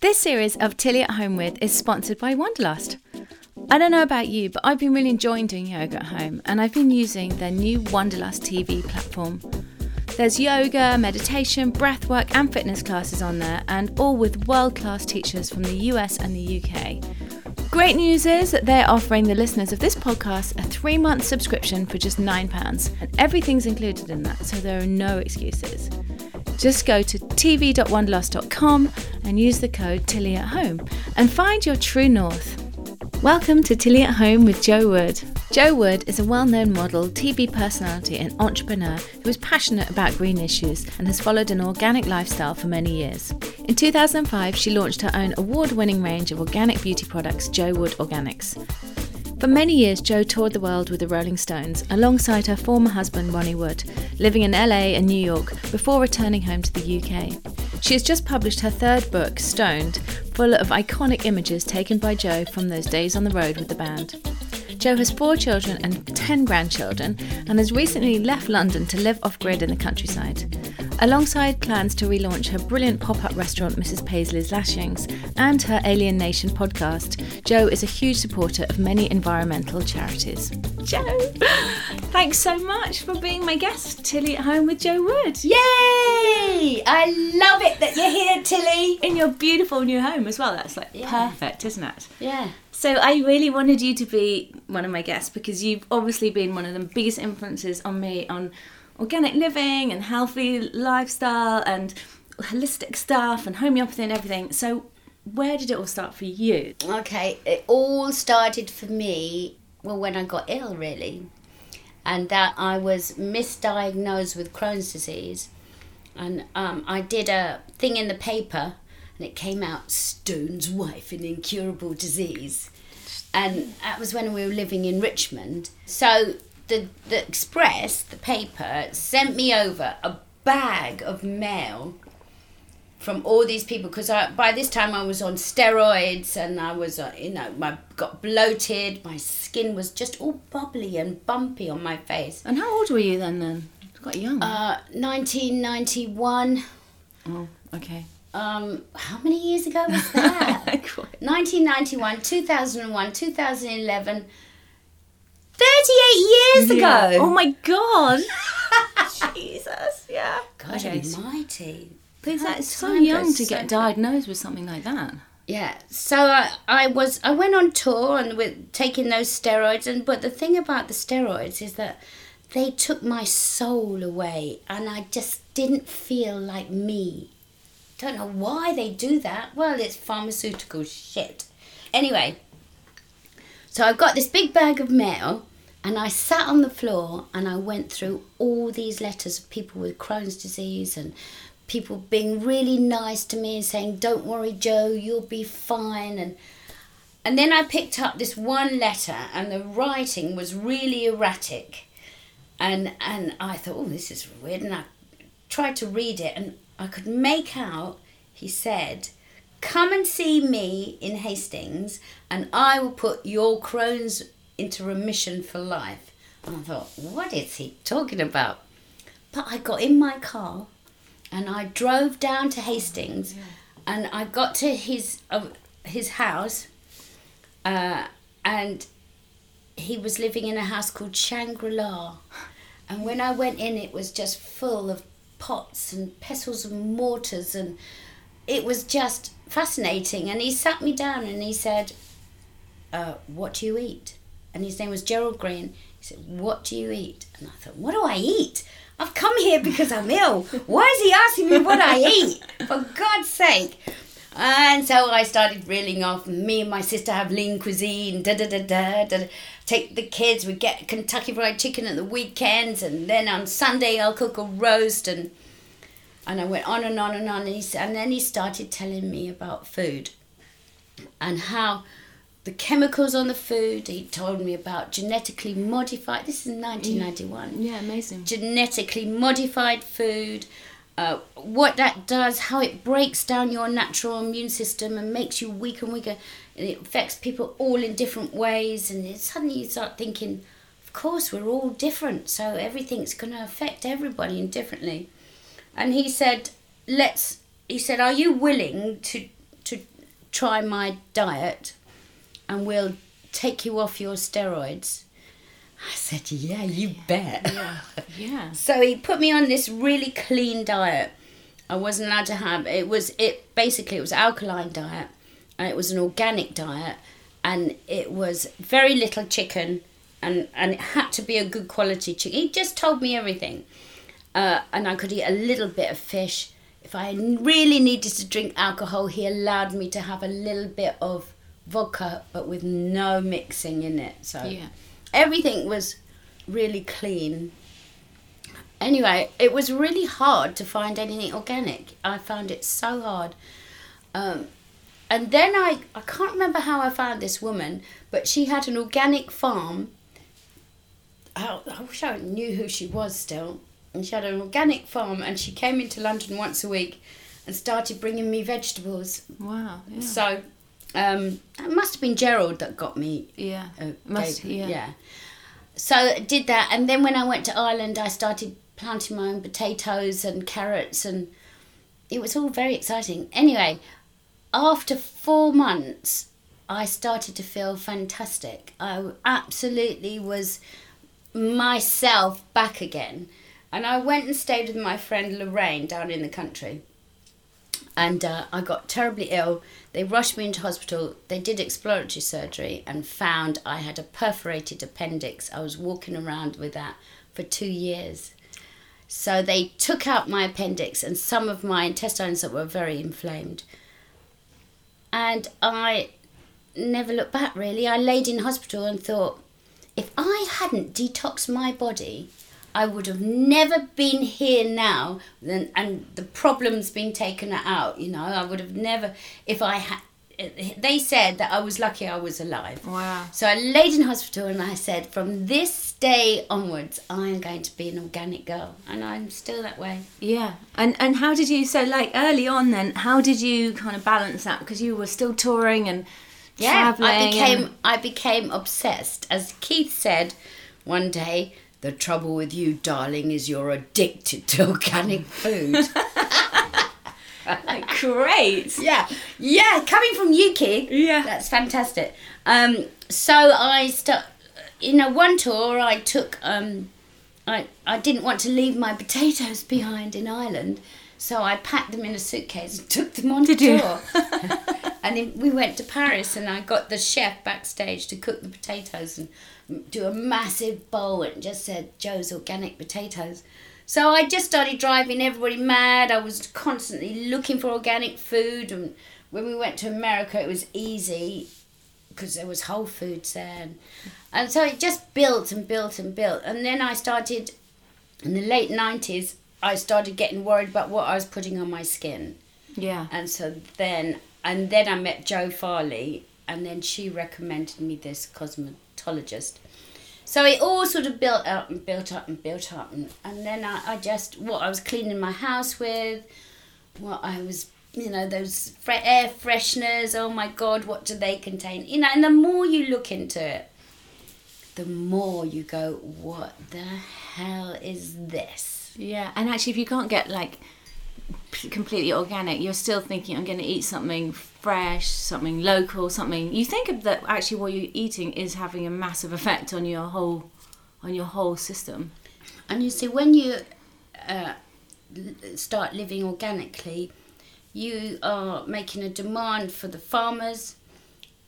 This series of Tilly at Home With is sponsored by Wanderlust. I don't know about you, but I've been really enjoying doing yoga at home and I've been using their new Wanderlust TV platform. There's yoga, meditation, breathwork, and fitness classes on there, and all with world class teachers from the US and the UK. Great news is that they're offering the listeners of this podcast a three month subscription for just £9, and everything's included in that, so there are no excuses. Just go to tv.wanderlust.com and use the code Tilly at Home and find your true north. Welcome to Tilly at Home with Jo Wood. Jo Wood is a well known model, TV personality, and entrepreneur who is passionate about green issues and has followed an organic lifestyle for many years. In 2005, she launched her own award winning range of organic beauty products, Jo Wood Organics. For many years, Jo toured the world with the Rolling Stones alongside her former husband Ronnie Wood, living in LA and New York before returning home to the UK. She has just published her third book, Stoned, full of iconic images taken by Jo from those days on the road with the band. Jo has four children and 10 grandchildren and has recently left London to live off grid in the countryside. Alongside plans to relaunch her brilliant pop up restaurant, Mrs. Paisley's Lashings, and her Alien Nation podcast, Jo is a huge supporter of many environmental charities. Jo, thanks so much for being my guest, Tilly at Home with Jo Wood. Yay! I love it that you're here, Tilly. In your beautiful new home as well. That's like Yeah. perfect, isn't it? Yeah. So I really wanted you to be one of my guests because you've obviously been one of the biggest influences on me on organic living and healthy lifestyle and holistic stuff and homeopathy and everything. So where did it all start for you? Okay, it all started for me, well, when I got ill, really. And that I was misdiagnosed with Crohn's disease. And um, I did a thing in the paper, and it came out Stone's wife, an incurable disease. And that was when we were living in Richmond. So the, the Express, the paper, sent me over a bag of mail from all these people because I by this time I was on steroids and I was uh, you know I got bloated my skin was just all bubbly and bumpy on my face And how old were you then then? Quite young. uh 1991 oh, okay. Um how many years ago was that 1991 2001 2011 38 years ago Oh my god. Jesus, yeah. God Okay. almighty Please, that's so young to get diagnosed with something like that. Yeah, so I, I was I went on tour and with taking those steroids and but the thing about the steroids is that they took my soul away and I just didn't feel like me. Don't know why they do that. Well, it's pharmaceutical shit. Anyway, so I've got this big bag of mail and I sat on the floor and I went through all these letters of people with Crohn's disease and people being really nice to me and saying, Don't worry, Jo, you'll be fine. And and then I picked up this one letter and the writing was really erratic. And and I thought, oh, this is weird. And I tried to read it and I could make out he said, Come and see me in Hastings and I will put your Crohn's into remission for life. And I thought, what is he talking about? But I got in my car and I drove down to Hastings and I got to his uh, his house uh, and he was living in a house called Shangri-La and when I went in it was just full of pots and pestles and mortars and it was just fascinating. And he sat me down and he said uh, what do you eat? And his name was Gerald Green. He said what do you eat? And I thought what do I eat? I've come here because I'm ill. Why is he asking me what I eat? For God's sake and so I started reeling off. Me and my sister have lean cuisine. Da da da da da. Take the kids. We get Kentucky Fried Chicken at the weekends, and then on Sunday I'll cook a roast. And and I went on and on and on. And, he, and then he started telling me about food, and how the chemicals on the food. He told me about genetically modified. This is nineteen ninety one Yeah, amazing. genetically modified food, uh, what that does, how it breaks down your natural immune system and makes you weaker and weaker. And it affects people all in different ways. And suddenly you start thinking, of course, we're all different, so everything's going to affect everybody differently. And he said, let's, he said, are you willing to, to try my diet and we'll take you off your steroids. I said, Yeah, you bet. Yeah. Yeah. So he put me on this really clean diet. I wasn't allowed to have it was it basically it was alkaline diet and it was an organic diet and it was very little chicken and and it had to be a good quality chicken. He just told me everything. Uh, and I could eat a little bit of fish. If I really needed to drink alcohol, he allowed me to have a little bit of vodka, but with no mixing in it. So Yeah. Everything was really clean. Anyway, it was really hard to find anything organic. I found it so hard. Um, and then I, I can't remember how I found this woman, but she had an organic farm. I, I wish I knew who she was still. And she had an organic farm, and she came into London once a week and started bringing me vegetables. Wow. Yeah. So um, it must have been Gerald that got me yeah. uh, Must, gave- yeah. So I did that, and then when I went to Ireland, I started planting my own potatoes and carrots, and it was all very exciting. Anyway, after four months, I started to feel fantastic. I absolutely was myself back again, and I went and stayed with my friend Lorraine down in the country and uh, I got terribly ill. They rushed me into hospital. They did exploratory surgery and found I had a perforated appendix. I was walking around with that for two years. So they took out my appendix and some of my intestines that were very inflamed. And I never looked back really. I laid in hospital and thought, if I hadn't detoxed my body, I would have never been here now, and, and the problem's been taken out. You know, I would have never if I had. They said that I was lucky I was alive. Wow. So I laid in hospital and I said, from this day onwards, I am going to be an organic girl, and I'm still that way. Yeah. And and how did you so like early on then? How did you kind of balance that because you were still touring and Yeah, traveling? I became and- I became obsessed. As Keith said one day, the trouble with you, darling, is you're addicted to organic food. like, great. yeah, yeah, coming from you, Keith. Yeah. that's fantastic. Um, so I start. In a one tour, I took. Um, I I didn't want to leave my potatoes behind in Ireland, so I packed them in a suitcase and took them on Did you? tour. and then we went to Paris, and I got the chef backstage to cook the potatoes and do a massive bowl, and just said Jo's organic potatoes. So I just started driving everybody mad. I was constantly looking for organic food, and when we went to America, it was easy because there was Whole Foods there, and, and so it just built and built and built. And then I started in the late nineties. I started getting worried about what I was putting on my skin. Yeah. And so then, and then I met Jo Fairley, and then she recommended me this cosmetologist. So it all sort of built up and built up and built up, and, and then I, I just what I was cleaning my house with, what I was, you know, those fre- air fresheners. Oh my God, what do they contain? You know, and the more you look into it, the more you go, what the hell is this? Yeah. And actually, if you can't get like completely organic, you're still thinking, I'm going to eat something fresh, something local, something. You think that actually what you're eating is having a massive effect on your whole, on your whole system. And you see, when you uh, start living organically, you are making a demand for the farmers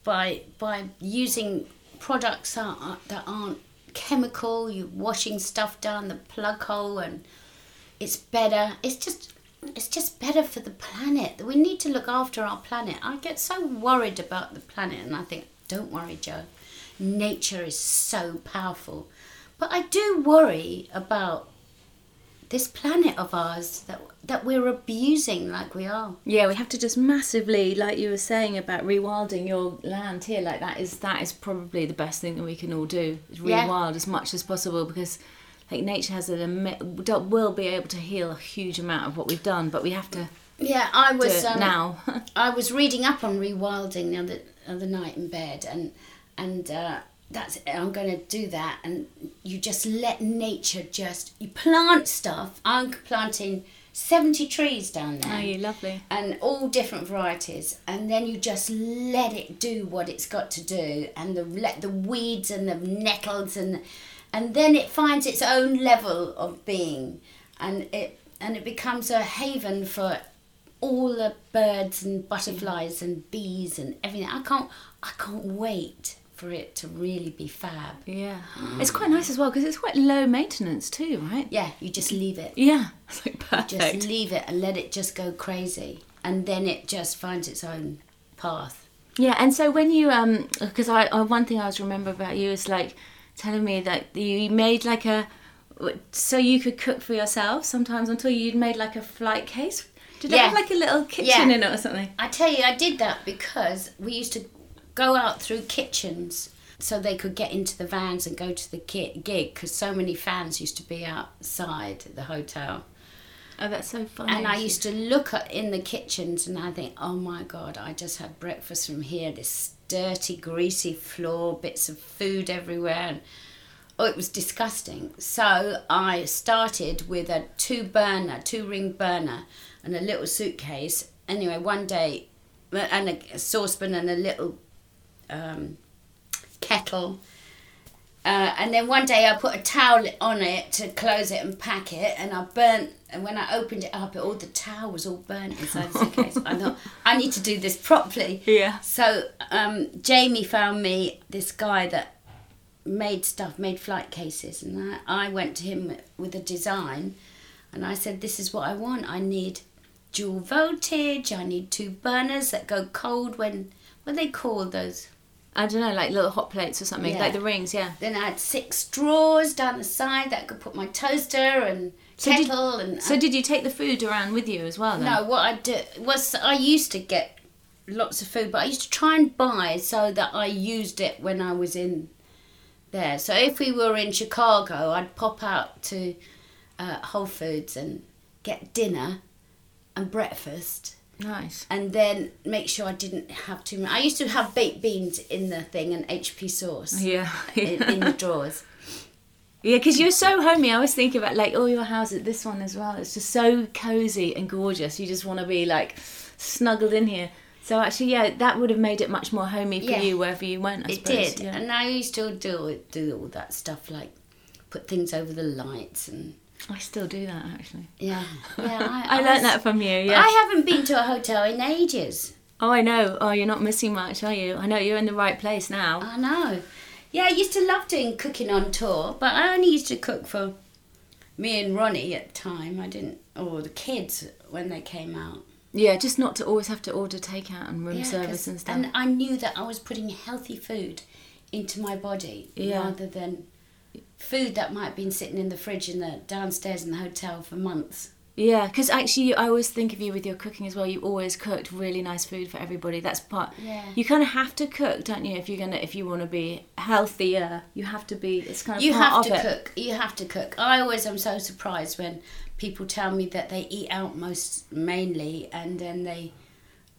by by using products that aren't, that aren't chemical. You're washing stuff down the plug hole, and it's better. It's just it's just better for the planet. We need to look after our planet. I get so worried about the planet, and I think, don't worry, Jo. Nature is so powerful, but I do worry about this planet of ours that that we're abusing like we are. Yeah, we have to just massively, like you were saying about rewilding your land here, like that is that is probably the best thing that we can all do. Is Yeah. rewild as much as possible because nature has an will be able to heal a huge amount of what we've done, but we have to Yeah, I was um, now. I was reading up on rewilding the other other night in bed, and and uh, that's I'm going to do that. And you just let nature just you plant stuff. I'm planting 70 trees down there Oh, you lovely. and all different varieties and then you just let it do what it's got to do and the let the weeds and the nettles and and then it finds its own level of being and it and it becomes a haven for all the birds and butterflies and bees and everything i can't i can't wait for it to really be fab Yeah. It's quite nice as well because it's quite low maintenance too, right? yeah you just leave it Yeah. It's like just leave it and let it just go crazy and then it just finds its own path Yeah, and so when you um, because I, I one thing I was remember about you is like telling me that you made like a so you could cook for yourself sometimes until you'd made like a flight case. Did it have like a little kitchen Yeah. in it or something? I tell you, I did that because we used to go out through kitchens so they could get into the vans and go to the gig because so many fans used to be outside the hotel. Oh, that's so funny. And I used to look at in the kitchens and I think, oh my God, I just had breakfast from here. This dirty, greasy floor, bits of food everywhere. And, oh, it was disgusting. So I started with a two burner, two ring burner, and a little suitcase. Anyway, one day, and a saucepan and a little um, kettle. Uh, and then one day I put a towel on it to close it and pack it, and I burnt. And when I opened it up, all the towel was all burnt inside the suitcase. I thought I need to do this properly. Yeah. So um, Jamie found me this guy that made stuff, made flight cases, and I, I went to him with a design, and I said, "This is what I want. I need dual voltage. I need two burners that go cold when what are they call those." I don't know, like little hot plates or something, Yeah. like the rings. Yeah. Then I had six drawers down the side that I could put my toaster and So did- and. So did you take the food around with you as well? Then? no, what I did was I used to get lots of food, but I used to try and buy so that I used it when I was in there. So if we were in Chicago, I'd pop out to uh, Whole Foods and get dinner and breakfast. Nice. And then make sure I didn't have too much. I used to have baked beans in the thing and HP sauce Yeah. in, in the drawers. Yeah, because you're so homey. I was thinking about like all your houses, this one as well. It's just so cozy and gorgeous. You just want to be like snuggled in here. So actually, yeah, that would have made it much more homey for Yeah. you wherever you went. I It suppose. did, Yeah. and I used to do do all that stuff like put things over the lights and I still do that actually. yeah, yeah. I, was- learned that from you. Yeah. I haven't been to a hotel in ages. oh, I know. Oh, you're not missing much, are you? I know you're in the right place now. I know. Yeah, I used to love doing cooking on tour, but I only used to cook for me and Ronnie at the time. I didn't, or the kids when they came out. Yeah, just not to always have to order takeout and room Yeah, service and stuff. And I knew that I was putting healthy food into my body Yeah. rather than food that might have been sitting in the fridge in the downstairs in the hotel for months. Yeah, because actually, I always think of you with your cooking as well. You always cooked really nice food for everybody. That's part. Yeah. You kind of have to cook, don't you? If you're gonna, if you want to be healthier, you have to be. It's kind of You have to it. cook. You have to cook. I always am so surprised when people tell me that they eat out most mainly and then they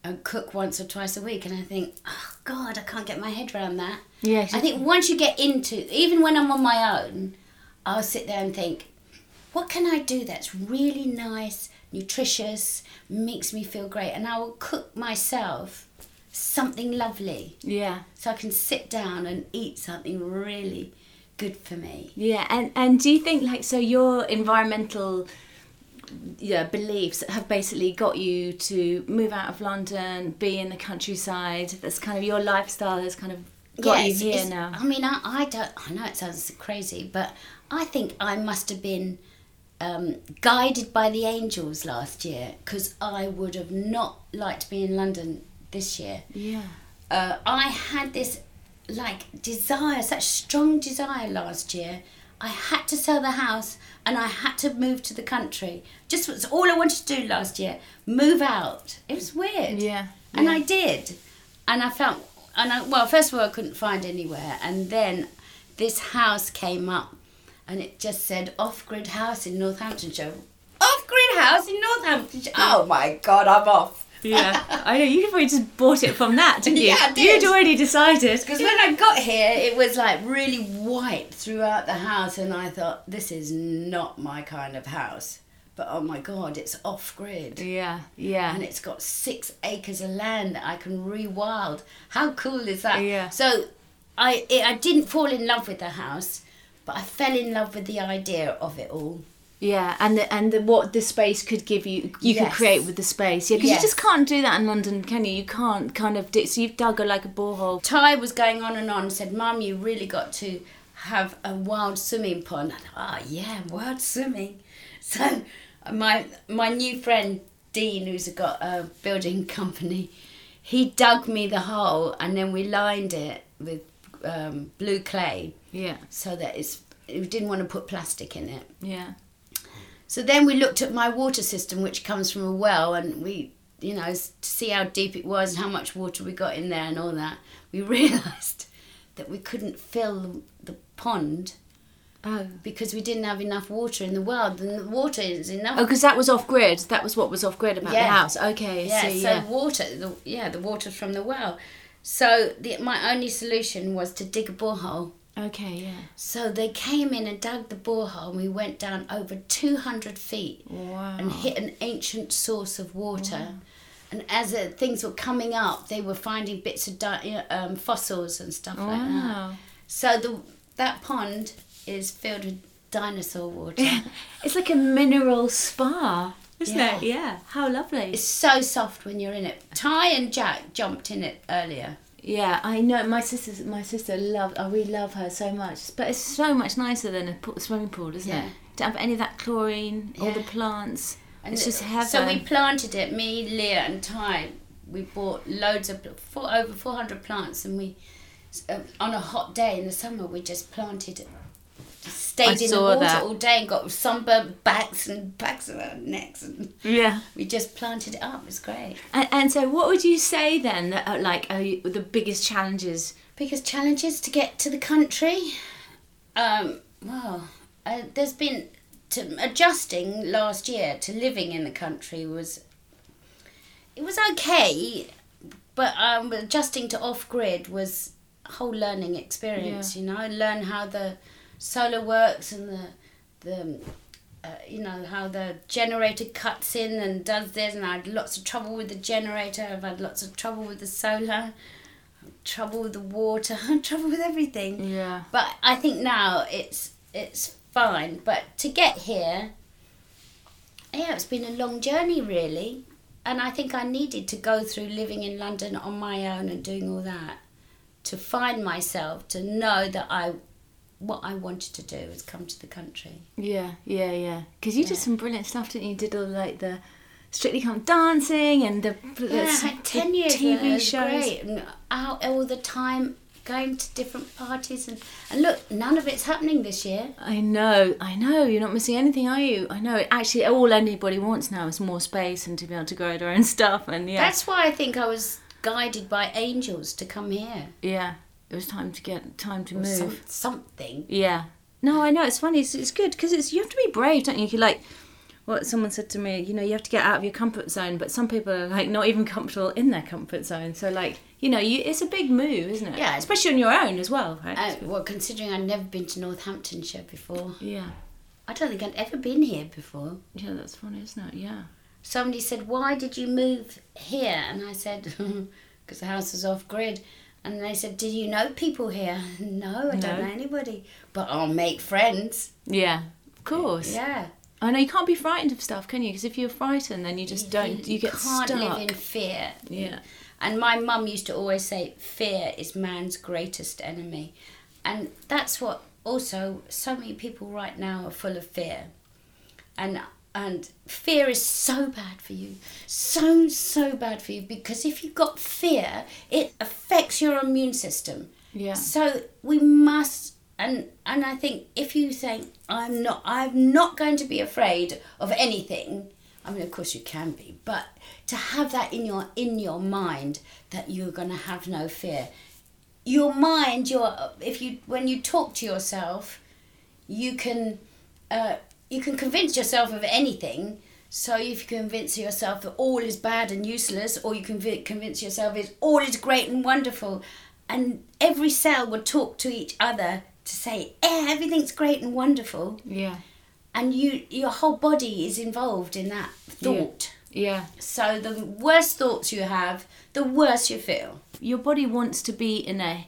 uh, cook once or twice a week, and I think, oh God, I can't get my head around that. Yeah, I think once you get into, even when I'm on my own, I'll sit there and think, what can I do that's really nice, nutritious, makes me feel great, and I will cook myself something lovely Yeah, so I can sit down and eat something really good for me. yeah, and and do you think like so your environmental yeah beliefs have basically got you to move out of London, be in the countryside? That's kind of your lifestyle has kind of got Yes, you here now. I mean, I, I don't. I know it sounds crazy, but I think I must have been um, guided by the angels last year because I would have not liked to be in London this year. Yeah. Uh, I had this like desire, such strong desire last year. I had to sell the house and I had to move to the country. Just was all I wanted to do last year. Move out. It was weird. Yeah. And yeah. I did. And I felt, and I, well, first of all, I couldn't find anywhere. And then this house came up and it just said off grid house in Northamptonshire. Off grid house in Northamptonshire. Oh my God, I'm off. Yeah, I know. You probably just bought it from that, didn't you? Yeah, I did. You'd already decided. Because when I got here, it was like really white throughout the house, and I thought, this is not my kind of house. but oh my god, it's off grid. Yeah, yeah. And it's got six acres of land that I can rewild. How cool is that? Yeah. So I it, I didn't fall in love with the house, but I fell in love with the idea of it all. Yeah, and the, and the, what the space could give you, you could create with the space. Yeah, because Yes. you just can't do that in London, can you? You can't kind of do. So you've dug a, like a borehole. Ty was going on and on, said, Mum, you really got to have a wild swimming pond. Thought, oh, yeah, wild swimming. So my, my new friend, Dean, who's got a building company, he dug me the hole and then we lined it with um, blue clay Yeah, so that it's, we didn't want to put plastic in it. yeah, So then we looked at my water system, which comes from a well, and we, you know, to see how deep it was and how much water we got in there and all that. We realised that we couldn't fill the pond Oh. because we didn't have enough water in the well. And the water is enough. Oh, because that was off grid. That was what was off grid about the house. Okay, yeah, see. so Yeah. water, the, yeah, the water from the well. So the, my only solution was to dig a borehole. Okay, yeah. So they came in and dug the borehole, and we went down over 200 feet. Wow. and hit an ancient source of water. And as uh, things were coming up, they were finding bits of di- um, fossils and stuff like that. So the that pond is filled with dinosaur water. It's like a mineral spa, isn't Yeah. it? Yeah. How lovely. it's so soft when you're in it. Ty and Jack jumped in it earlier. Yeah, I know. My sister, my sister loved. I really love her so much. But it's so much nicer than a pool, swimming pool, isn't Yeah. it? Don't have any of that chlorine, all the Yeah. plants. it's just heaven. So we planted it. Me, Leah, and Ty. We bought loads of four, over four hundred plants, and we uh, on a hot day in the summer we just planted stayed I in the water that. all day and got sunburned backs and backs of our necks, and yeah. we just planted it up. It was great. And, and so, what would you say then? That are like are you, the biggest challenges? Biggest challenges to get to the country. Um, well, uh, there's been to adjusting last year to living in the country was. It was okay, but um, adjusting to off grid was a whole learning experience. yeah. You know, learn how the solar works and the the. Uh, you know how the generator cuts in and does this, and I had lots of trouble with the generator. I've had lots of trouble with the solar trouble with the water, trouble with everything. Yeah. But I think now it's it's fine. But to get here, yeah, it's been a long journey really, and I think I needed to go through living in London on my own and doing all that to find myself to know that I what I wanted to do is come to the country. Yeah, yeah, yeah. Because you did some brilliant stuff, didn't you? You did all like the Strictly Come Dancing and the, the, Yeah, I had ten years TV. Shows. great. And out all the time, going to different parties, and and look, none of it's happening this year. I know, I know. You're not missing anything, are you? I know. Actually, all anybody wants now is more space and to be able to grow their own stuff. And yeah, That's why I think I was guided by angels to come here. yeah. It was time to get time to move. some, something. Yeah. No, I know. It's funny. It's, it's good because it's you have to be brave, don't you? You like what someone said to me. You know, you have to get out of your comfort zone. But some people are like not even comfortable in their comfort zone. So like you know, you it's a big move, isn't it? Yeah. Especially on your own as well, right? Uh, well, considering I'd never been to Northamptonshire before, yeah. I don't think I'd ever been here before. Yeah, that's funny, isn't it? Yeah. Somebody said, "Why did you move here?" And I said, "Because the house was off grid." And they said, "Do you know people here?" No, I don't know anybody, but I'll make friends. Yeah. Of course. Yeah. I know you can't be frightened of stuff, can you? Because if you're frightened, then you just don't. You get can't stuck. live in fear. Yeah. And my mum used to always say, fear is man's greatest enemy. And that's what also so many people right now are full of fear. And and fear is so bad for you. So, so bad for you because if you've got fear, it affects your immune system. Yeah. So we must and and I think if you think I'm not I'm not going to be afraid of anything, I mean of course you can be, but to have that in your in your mind that you're going to have no fear. Your mind, your if you when you talk to yourself, you can uh, you can convince yourself of anything. So if you convince yourself that all is bad and useless, or you can vi- convince yourself is all is great and wonderful, and every cell would talk to each other to say, eh, everything's great and wonderful. Yeah. and you your whole body is involved in that thought. Yeah. So the worse thoughts you have, the worse you feel. Your body wants to be in a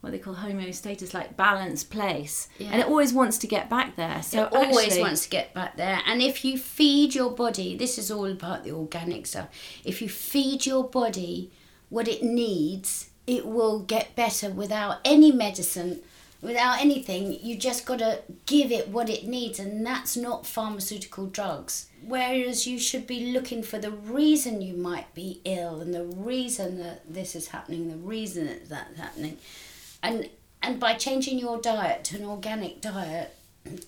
what they call homeostasis, like balanced place, Yeah. and it always wants to get back there. So it always wants to get back there. And if you feed your body, this is all about the organic stuff. If you feed your body what it needs, it will get better without any medicine, without anything. You just got to give it what it needs, and that's not pharmaceutical drugs. Whereas you should be looking for the reason you might be ill and the reason that this is happening, the reason that that's happening. And and by changing your diet to an organic diet,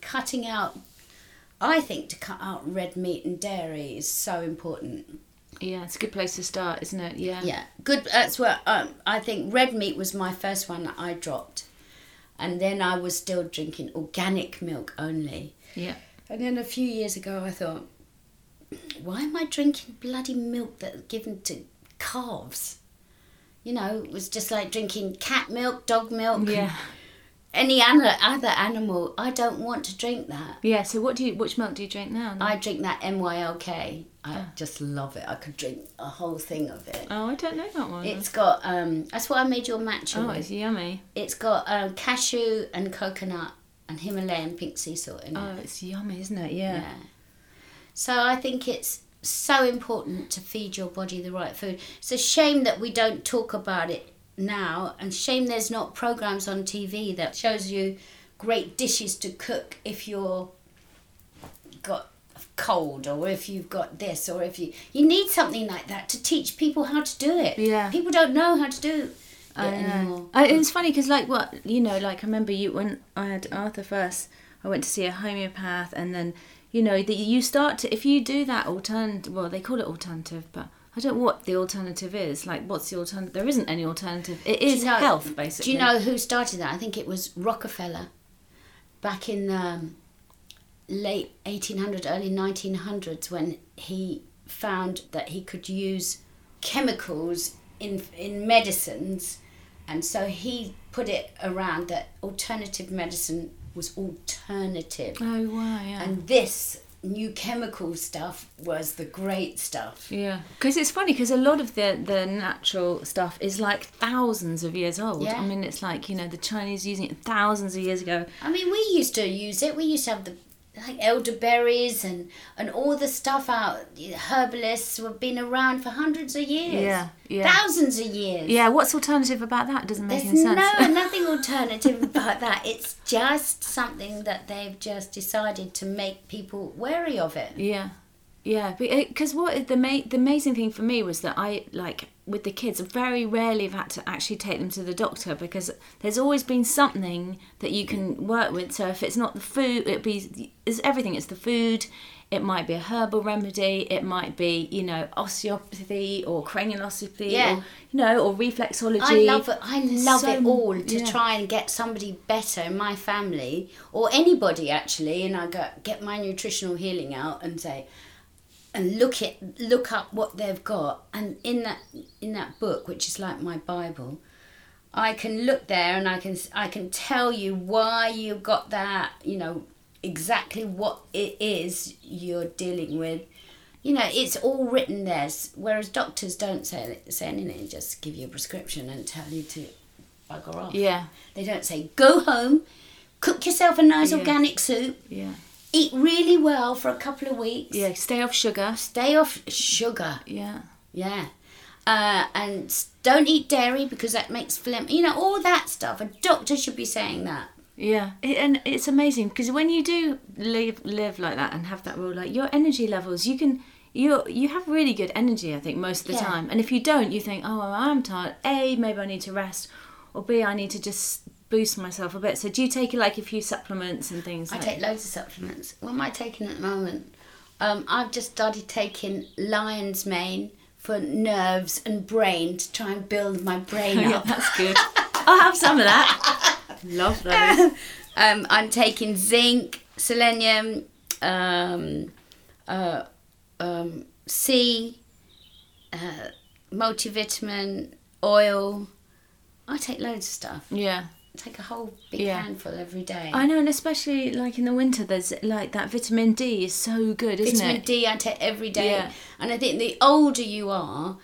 cutting out I think to cut out red meat and dairy is so important. Yeah, it's a good place to start, isn't it? Yeah. Yeah, good. That's where um, I think. Red meat was my first one that I dropped, and then I was still drinking organic milk only. Yeah. And then a few years ago, I thought, why am I drinking bloody milk that's given to calves? You know, it was just like drinking cat milk, dog milk, Yeah. any other other animal. I don't want to drink that. Yeah. So what do you? Which milk do you drink now? I drink that MYLK. I just love it. I could drink a whole thing of it. oh, I don't know that one. It's got um. That's what I made your matcha. oh, with. it's yummy. It's got um, cashew and coconut and Himalayan pink sea salt in it. Oh, it's yummy, isn't it? Yeah. Yeah. So I think it's so important to feed your body the right food. It's a shame that we don't talk about it now, and shame there's not programs on TV that shows you great dishes to cook if you're got cold or if you've got this or if you you need something like that to teach people how to do it. Yeah. People don't know how to do it I anymore. know. I, it's funny because, like, what you know, like I remember you when I had Arthur first. I went to see a homeopath, and then you know, that you start to if you do that alternative. Well, they call it alternative, but I don't know what the alternative is. Like, what's the alternative? There isn't any alternative. It is you know- health, basically. Do you know who started that? I think it was Rockefeller back in the late 1800, early 1900s when he found that he could use chemicals in, in medicines. And so he put it around that alternative medicine was alternative. Oh wow, yeah. And this new chemical stuff was the great stuff. Yeah, because it's funny because a lot of the the natural stuff is like thousands of years old. Yeah. I mean, it's like you know the Chinese using it thousands of years ago. I mean, we used to use it. We used to have the like elderberries and and all the stuff out. Herbalists have been around for hundreds of years. Yeah, yeah. thousands of years. Yeah, what's alternative about that? Doesn't make There's any sense. no nothing alternative about that. It's just something that they've just decided to make people wary of it. Yeah, yeah. Because eh, what the ma- the amazing thing for me was that I like with the kids, very rarely have had to actually take them to the doctor because there's always been something that you can work with. So if it's not the food, it be it's everything. It's the food. It might be a herbal remedy. It might be you know osteopathy or craniosopathy. Yeah. Or, you know, or reflexology. I love it. I love so it all to yeah. try and get somebody better in my family or anybody actually, and I go get my nutritional healing out and say, and look at look up what they've got, and in that in that book, which is like my Bible, I can look there and I can I can tell you why you got that. You know exactly what it is you're dealing with. You know, it's all written there. Whereas doctors don't say say anything; just give you a prescription and tell you to bugger off. Yeah, They don't say go home, cook yourself a nice Yeah. organic soup, yeah, eat really well for a couple of weeks, yeah. Stay off sugar. stay off sugar. Yeah. Yeah. Uh, and don't eat dairy because that makes phlegm. You know, all that stuff. A doctor should be saying that. Yeah, it, and it's amazing because when you do live live like that and have that rule, like your energy levels, you can you you have really good energy. I think most of the Yeah. time, and if you don't, you think, oh, well, I'm tired. A, maybe I need to rest, or B, I need to just boost myself a bit. So do you take like a few supplements and things? I like take loads of supplements. What am I taking at the moment? Um, I've just started taking lion's mane for nerves and brain to try and build my brain yeah, up. that's good. I'll have some of that. Love those. um, I'm taking zinc, selenium, um, uh, um, C, uh, multivitamin, oil. I take loads of stuff. Yeah, take a whole big Yeah. handful every day. I know, and especially like in the winter, there's like that vitamin D is so good, isn't Vitamin it? Vitamin D I take every day. Yeah. And I think the older you are,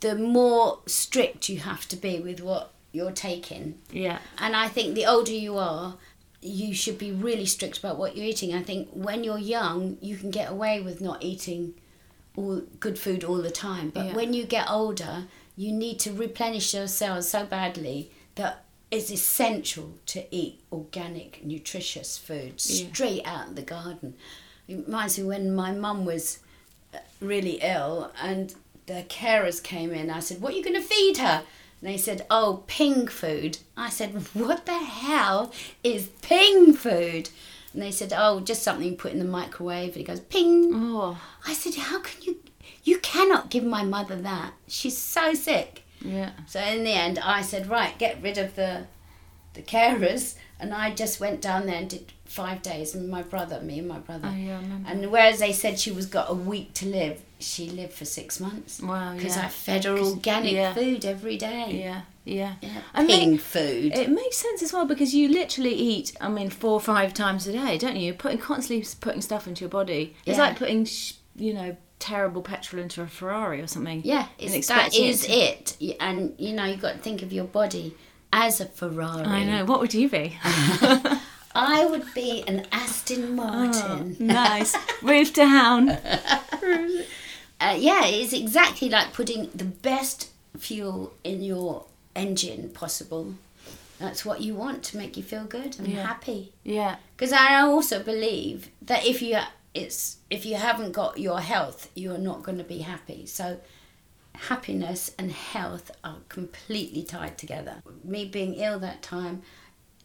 the more strict you have to be with what you're taking. Yeah, And I think the older you are, you should be really strict about what you're eating. I think when you're young, you can get away with not eating all good food all the time. But Yeah. when you get older, you need to replenish your cells so badly that it's essential to eat organic, nutritious food Yeah. straight out of the garden. It reminds me when my mum was uh, really ill and the carers came in. I said, What are you going to feed her? And they said, Oh, ping food. I said, What the hell is ping food? And they said, Oh, just something you put in the microwave. And he goes, Ping. Oh, I said, How can you? You cannot give my mother that. She's so sick. Yeah. So in the end, I said, Right, get rid of the the carers. And I just went down there and did five days. And my brother, me and my brother. Oh, yeah. And whereas they said she was got a week to live, she lived for six months. Wow, Because yeah. I fed her organic yeah. food every day. Yeah, yeah. Yeah, I mean, food. it makes sense as well because you literally eat, I mean, four or five times a day, don't you? You're putting constantly putting stuff into your body. It's like putting, sh- you know, terrible petrol into a Ferrari or something. yeah, it's, that it is to- it. And you know, you've got to think of your body as a Ferrari. I know. What would you be? I would be an Aston Martin. nice. Roof down. Uh, yeah, it's exactly like putting the best fuel in your engine possible. That's what you want to make you feel good and Yeah. happy. Yeah. Because I also believe that if you it's if you haven't got your health, you're not going to be happy. So happiness and health are completely tied together. Me being ill that time,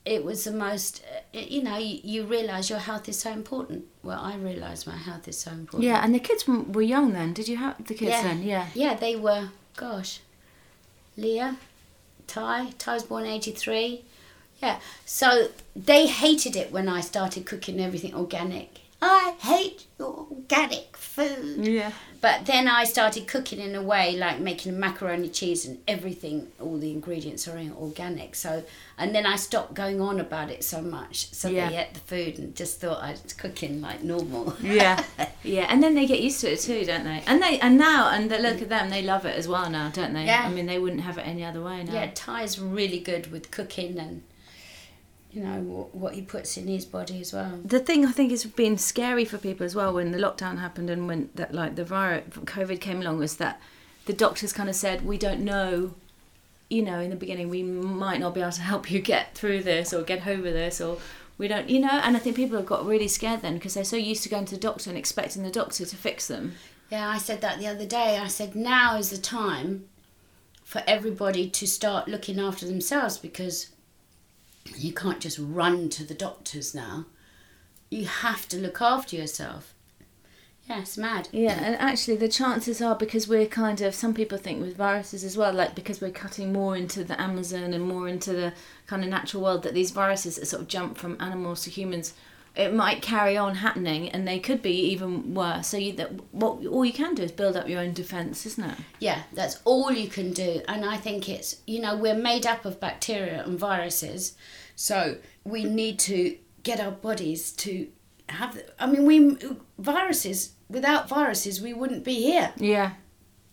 it was the most. uh, You know, you, you realize your health is so important. Well, I realized my health is so important. Yeah, and the kids were young then. Did you have the kids Yeah. then? Yeah. Yeah, they were. Gosh, Leah, Ty. Ty was born eighty three. Yeah, so they hated it when I started cooking everything organic. I hate your organic food. Yeah. But then I started cooking in a way like making macaroni cheese and everything, all the ingredients are in organic. So, and then I stopped going on about it so much. So Yeah. they ate the food and just thought I was cooking like normal. Yeah, yeah, and then they get used to it too, don't they? And they and now and look mm. at them, they love it as well now, don't they? Yeah. I mean, they wouldn't have it any other way now. Yeah, Ty's really good with cooking and you know what, what he puts in his body as well. The thing I think has been scary for people as well when the lockdown happened and when that like the virus COVID came along was that the doctors kind of said we don't know. You know, in the beginning, we might not be able to help you get through this or get over this, or we don't, you know. And I think people have got really scared then because they're so used to going to the doctor and expecting the doctor to fix them. Yeah, I said that the other day. I said now is the time for everybody to start looking after themselves because you can't just run to the doctors now. You have to look after yourself. Yeah, mad. Yeah, and actually, the chances are because we're kind of some people think with viruses as well, like because we're cutting more into the Amazon and more into the kind of natural world, that these viruses sort of jump from animals to humans, it might carry on happening, and they could be even worse. So you that what all you can do is build up your own defense, isn't it? Yeah, that's all you can do. And I think it's, you know, we're made up of bacteria and viruses. So we need to get our bodies to have, I mean, we, viruses, without viruses, we wouldn't be here. Yeah,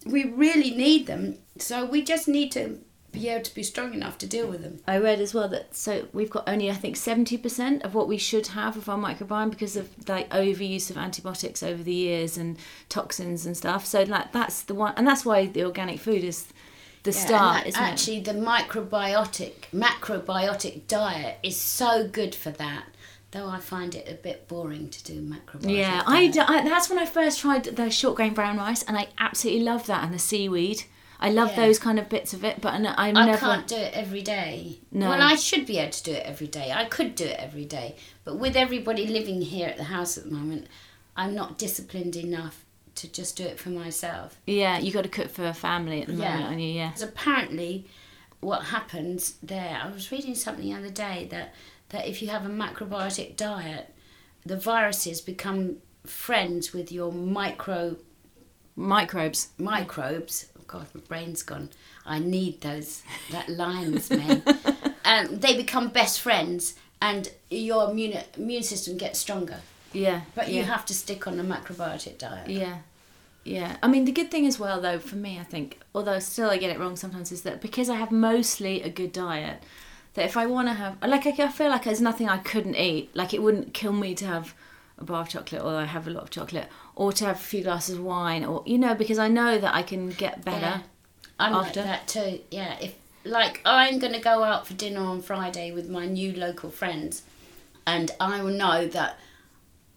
We really need them. So we just need to be able to be strong enough to deal with them. I read as well that so we've got only I think seventy percent of what we should have of our microbiome because of like overuse of antibiotics over the years and toxins and stuff. So like that's the one, and that's why the organic food is the Yeah, start, that- isn't it? actually, the microbiotic, macrobiotic diet is so good for that. Though I find it a bit boring to do macrobiotic. Yeah, I, I- that's when I first tried the short grain brown rice, and I absolutely love that and the seaweed. I love Yeah. those kind of bits of it, but I, I never. I can't do it every day. No. Well, I should be able to do it every day. I could do it every day. But with everybody living here at the house at the moment, I'm not disciplined enough to just do it for myself. Yeah, you got to cook for a family at the Yeah. moment, aren't you? Yeah. Because apparently, what happens there, I was reading something the other day that, that if you have a macrobiotic diet, the viruses become friends with your micro Microbes. microbes. God, my brain's gone. I need those. That line was made. and um, they become best friends, and your immune immune system gets stronger. Yeah. But you yeah. have to stick on a macrobiotic diet. Yeah. Yeah. I mean, the good thing as well, though, for me, I think, although still I get it wrong sometimes, is that because I have mostly a good diet, that if I want to have, like, I I feel like there's nothing I couldn't eat. Like, it wouldn't kill me to have a bar of chocolate, although I have a lot of chocolate, or to have a few glasses of wine, or, you know, because I know that I can get better. Yeah. I'm after. like that too. Yeah, if like I'm gonna go out for dinner on Friday with my new local friends, and I will know that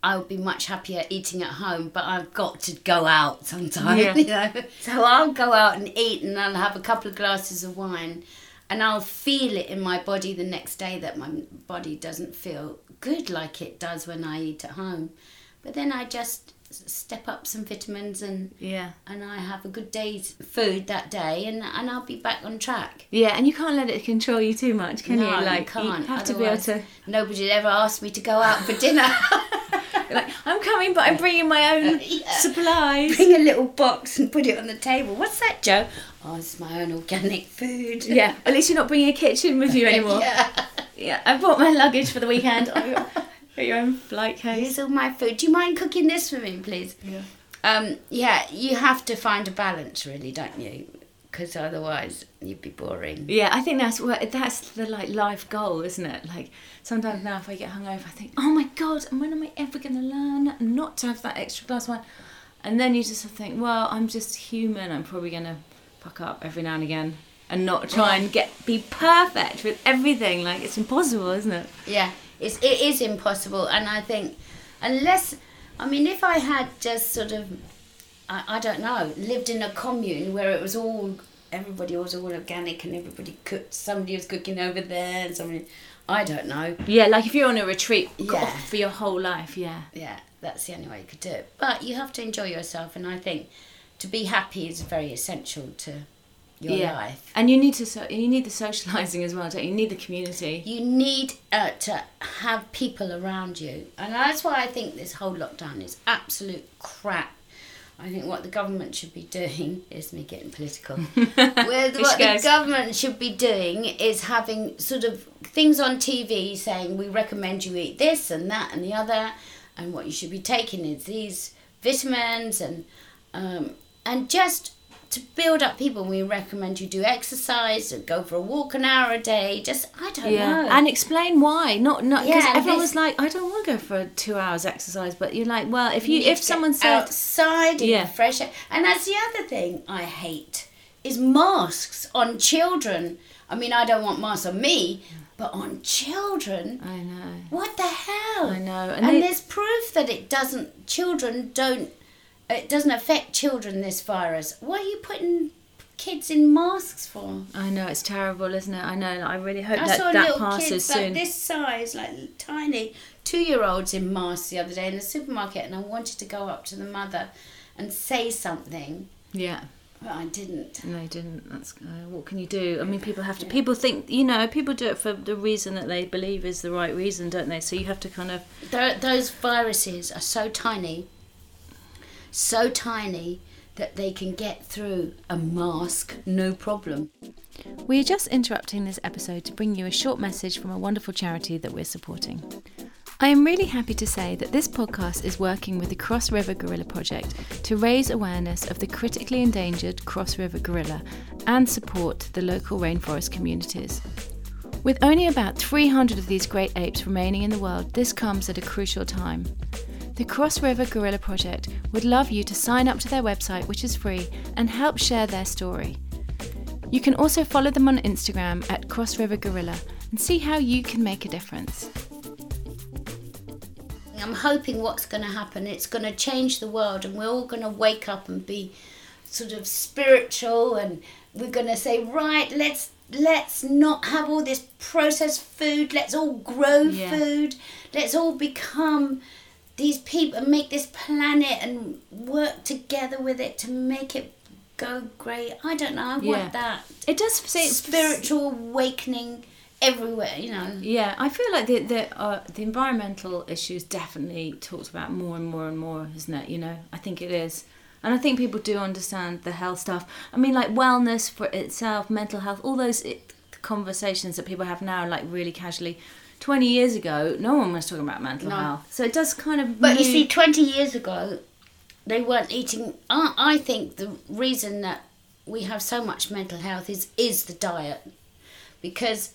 I would be much happier eating at home, but I've got to go out sometime. Yeah. You know, so I'll go out and eat, and I'll have a couple of glasses of wine, and I'll feel it in my body the next day that my body doesn't feel good like it does when I eat at home, but then I just step up some vitamins and Yeah. and I have a good day's food that day, and, and I'll be back on track. Yeah, and you can't let it control you too much, can no, you? Like, you can't. have to be able to. Nobody ever ask me to go out for dinner. Like, I'm coming, but I'm bringing my own Yeah. supplies. Bring a little box and put it on the table. What's that, Jo? Oh, it's my own organic food. Yeah, at least you're not bringing a kitchen with you anymore. yeah. Yeah, I brought my luggage for the weekend. Got your own flight case. Here's all my food. Do you mind cooking this for me, please? Yeah. Um, yeah, you have to find a balance, really, don't you? Because otherwise, you'd be boring. Yeah, I think that's what that's the like life goal, isn't it? Like sometimes now, if I get hungover, I think, oh my god, and when am I ever going to learn not to have that extra glass of wine? And then you just think, well, I'm just human. I'm probably going to fuck up every now and again, and not try and get be perfect with everything. Like it's impossible, isn't it? Yeah, it's it is impossible, and I think unless I mean if I had just sort of I, I don't know lived in a commune where it was all everybody was all organic and everybody cooked somebody was cooking over there and somebody I don't know Yeah, like if you're on a retreat Yeah. for your whole life, yeah. yeah that's the only way you could do it but you have to enjoy yourself and I think to be happy is very essential to your yeah. life And you need to so you need the socializing as well, don't you? You need the community. you need uh, to have people around you and that's why i think this whole lockdown is absolute crap i think what the government should be doing is me getting political With what the goes. government should be doing is having sort of things on tv saying we recommend you eat this and that and the other and what you should be taking is these vitamins and um, and just to build up people we recommend you do exercise and go for a walk an hour a day just i don't Yeah, know and explain why. Not not because Yeah, everyone was like, I don't want to go for two hours exercise, but you're like, well, if you, need if someone said, outside in Yeah. the fresh air, and that's the other thing I hate is masks on children. I mean, I don't want masks on me, but on children. I know, What the hell? I know, And, and, they, there's proof that it doesn't. Children don't. It doesn't affect children. This virus. What are you putting kids in masks for? I know it's terrible, isn't it? I know. I really hope I that saw that little passes kids soon. like this size, like tiny two-year-olds in masks the other day in the supermarket, and I wanted to go up to the mother and say something, yeah, but I didn't. no, didn't. That's uh, what can you do? I mean, people have to. People think, you know, people do it for the reason that they believe is the right reason, don't they? So you have to kind of. Tho- those viruses are so tiny, so tiny that they can get through a mask no problem. We are just interrupting this episode to bring you a short message from a wonderful charity that we're supporting. I am really happy to say that this podcast is working with the Cross River Gorilla Project to raise awareness of the critically endangered Cross River gorilla and support the local rainforest communities. With only about 300 of these great apes remaining in the world, this comes at a crucial time. The Cross River Gorilla Project would love you to sign up to their website, which is free, and help share their story. You can also follow them on Instagram at Cross River Gorilla and see how you can make a difference. I'm hoping what's going to happen, it's going to change the world, and we're all going to wake up and be sort of spiritual, and we're going to say, right, let's let's not have all this processed food. Let's all grow Yeah. food. Let's all become these people and make this planet and work together with it to make it go great. I don't know. I Yeah. want that It does say spiritual awakening everywhere. You know. Yeah, I feel like the the uh, the environmental issues definitely talked about more and more and more, isn't it? You know, I think it is, and I think people do understand the health stuff. I mean, like wellness for itself, mental health, all those it, conversations that people have now, like really casually. 20 years ago, no one was talking about mental No. health. So it does kind of. But you see, 20 years ago, they weren't eating. I, I think the reason that we have so much mental health is, is the diet. Because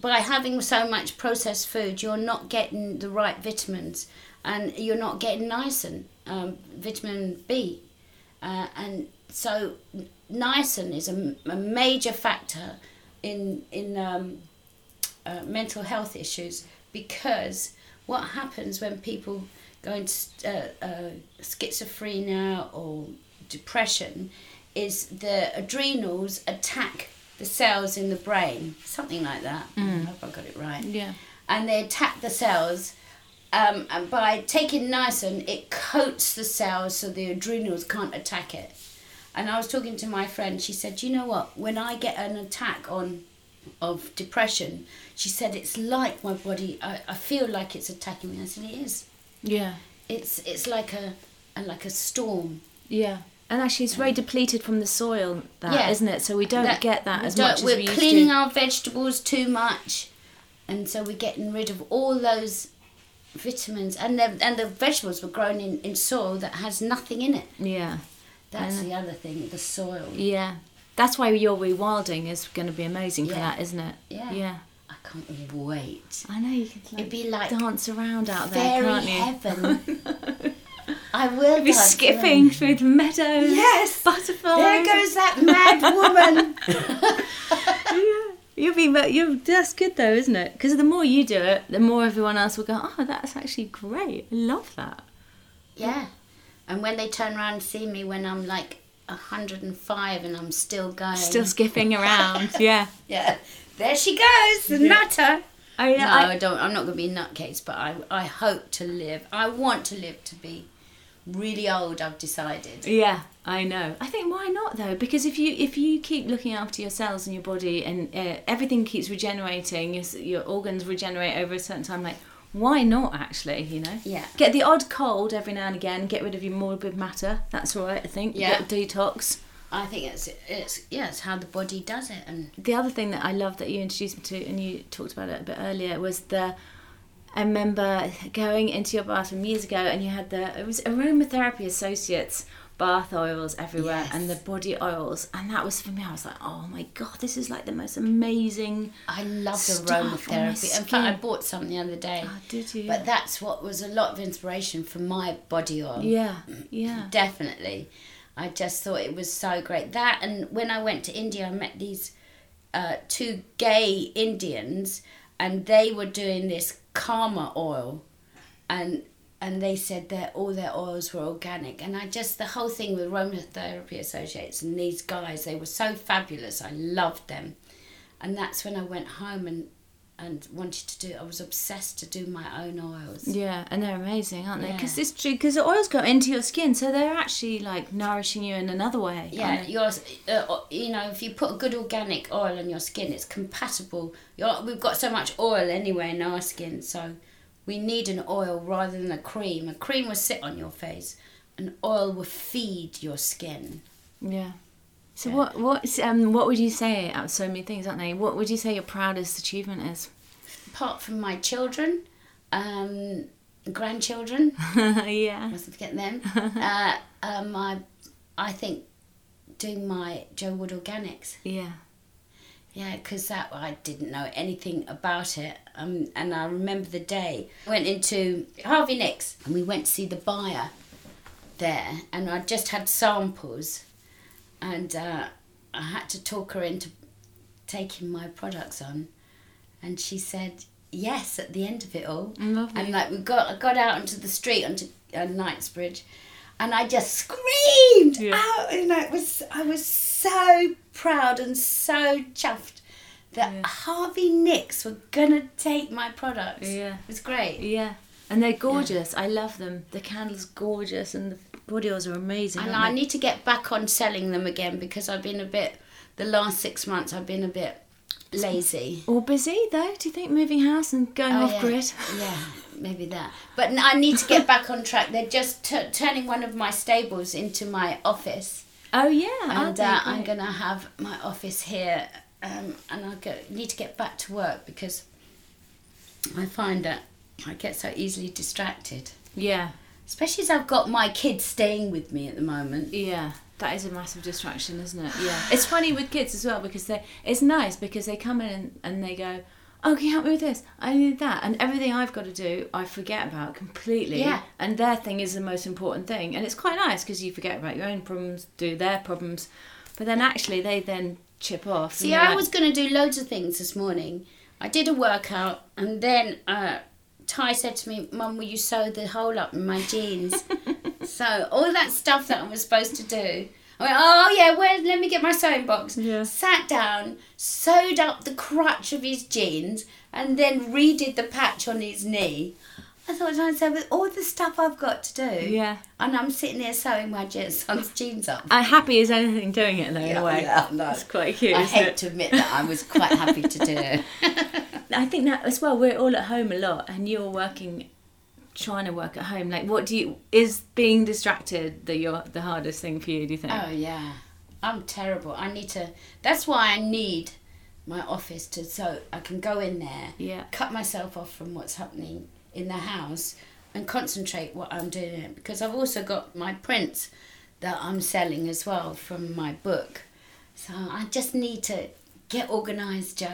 by having so much processed food, you're not getting the right vitamins and you're not getting niacin, um, vitamin B. Uh, and so niacin is a, a major factor in, in um, uh, mental health issues because what happens when people go into uh, uh, schizophrenia or depression is the adrenals attack the cells in the brain, something like that. I hope I got it right. Yeah. And they attack the cells. Um, and by taking niacin, it coats the cells so the adrenals can't attack it. And I was talking to my friend. She said, "You know what? When I get an attack on of depression, she said it's like my body. I, I feel like it's attacking me. I said it is. Yeah. It's it's like a, a like a storm. Yeah. And actually, it's very um, depleted from the soil, that Yeah. not it? So we don't That- get that as much as we're we used cleaning to. our vegetables too much, and so we're getting rid of all those vitamins. And the and the vegetables were grown in, in soil that has nothing in it. Yeah. That's know. the other thing. The soil. Yeah. That's why your rewilding is going to be amazing for Yeah. that, isn't it? Yeah. Yeah. I can't wait. I know you can like, It'd be like dance around out there, Fairy can't you? heaven. I will You'll be skipping around. through the meadows. Yes. Butterflies. There goes that mad woman. yeah. You'll be, but you that's good though, isn't it? Because the more you do it, the more everyone else will go, oh, that's actually great. I love that. yeah. And when they turn around and see me when I'm like 105 and I'm still going. Still skipping around. Yeah. Yeah. There she goes, the nutter. I, No, I, I don't. I'm not going to be a nutcase, but I, I hope to live. I want to live to be really old. I've decided. Yeah, I know. I think why not though? Because if you if you keep looking after your cells and your body and uh, everything keeps regenerating, your, your organs regenerate over a certain time. Like, why not actually? You know. Yeah. Get the odd cold every now and again. Get rid of your morbid matter. That's all right. I think. Yeah. Get detox. I think it's it's yeah, it's how the body does it, and The other thing that I love that you introduced me to, and you talked about it a bit earlier, was the. I remember going into your bathroom years ago, and you had the it was aromatherapy associates bath oils everywhere, Yes. and the body oils, and that was for me. I was like, oh my god, this is like the most amazing. I love aromatherapy. In fact, I bought some the other day. Oh, did you? But that's what was a lot of inspiration for my body oil. yeah, yeah, Definitely. I just thought it was so great. That and when I went to India, I met these uh, two gay Indians, and they were doing this karma oil, and and they said that all their oils were organic. And I just the whole thing with aromatherapy associates and these guys, they were so fabulous. I loved them, and that's when I went home and and wanted to do. I was obsessed to do my own oils. yeah, and they're amazing, aren't they? Yeah. Because it's true. Because the oils go into your skin, so they're actually like nourishing you in another way. Yeah, yours. Uh, you know, if you put a good organic oil on your skin, it's compatible. You're, we've got so much oil anyway in our skin, so we need an oil rather than a cream. A cream will sit on your face. An oil will feed your skin. Yeah. So Yeah. what what um what would you say out of so many things, aren't they? What would you say your proudest achievement is? Apart from my children, um, grandchildren, yeah. mustn't forget them. uh, uh, my, I think, doing my Jo Wood Organics. Yeah. Yeah, because that I didn't know anything about it, um, and I remember the day I went into Harvey Nicks and we went to see the buyer there, and I just had samples, and uh, I had to talk her into taking my products on, and she said yes at the end of it all, Lovely. and like we got I got out onto the street onto uh, Knightsbridge, and I just screamed Yeah. out, and I was I was so proud and so chuffed that Yeah. Harvey Nicks were gonna take my products. Yeah. it was great. Yeah. And they're gorgeous. I love them. The candle's gorgeous and the body oils are amazing. And I they? need to get back on selling them again because I've been a bit. The last six months, I've been a bit lazy. Or busy though, do you think moving house and going Oh, off yeah. grid? Yeah, maybe that. But I need to get back on track. They're just t- turning one of my stables into my office, Oh yeah. and uh, I'm gonna have my office here um, and I go, need to get back to work because I find that I get so easily distracted. Yeah. Especially as I've got my kids staying with me at the moment. Yeah. That is a massive distraction, isn't it? Yeah. It's funny with kids as well because they it's nice because they come in and, and they go, Oh, can you help me with this? I need that and everything I've got to do I forget about completely. Yeah. And their thing is the most important thing. And it's quite nice because you forget about your own problems, do their problems. But then actually they then chip off. See, I like- was going to do loads of things this morning. I did a workout, and then uh, Ty said to me, "Mum, will you sew the hole up in my jeans?" so all that stuff that I was supposed to do. I went, oh yeah, well, let me get my sewing box. Yeah. Sat down, sewed up the crotch of his jeans, and then redid the patch on his knee. I thought to myself, with all the stuff I've got to do, Yeah. and I'm sitting here sewing my son's jeans up. I'm happy as anything doing it though in a way. yeah, no. It's quite cute. I hate it? to admit that I was quite happy to do it. I think that as well. We're all at home a lot, and you're working, trying to work at home. Like, what do you is being distracted the your the hardest thing for you? Do you think? Oh yeah, I'm terrible. I need to. That's why I need my office to so I can go in there, Yeah. cut myself off from what's happening in the house, and concentrate what I'm doing. Because I've also got my prints that I'm selling as well from my book. So I just need to get organised, Jo.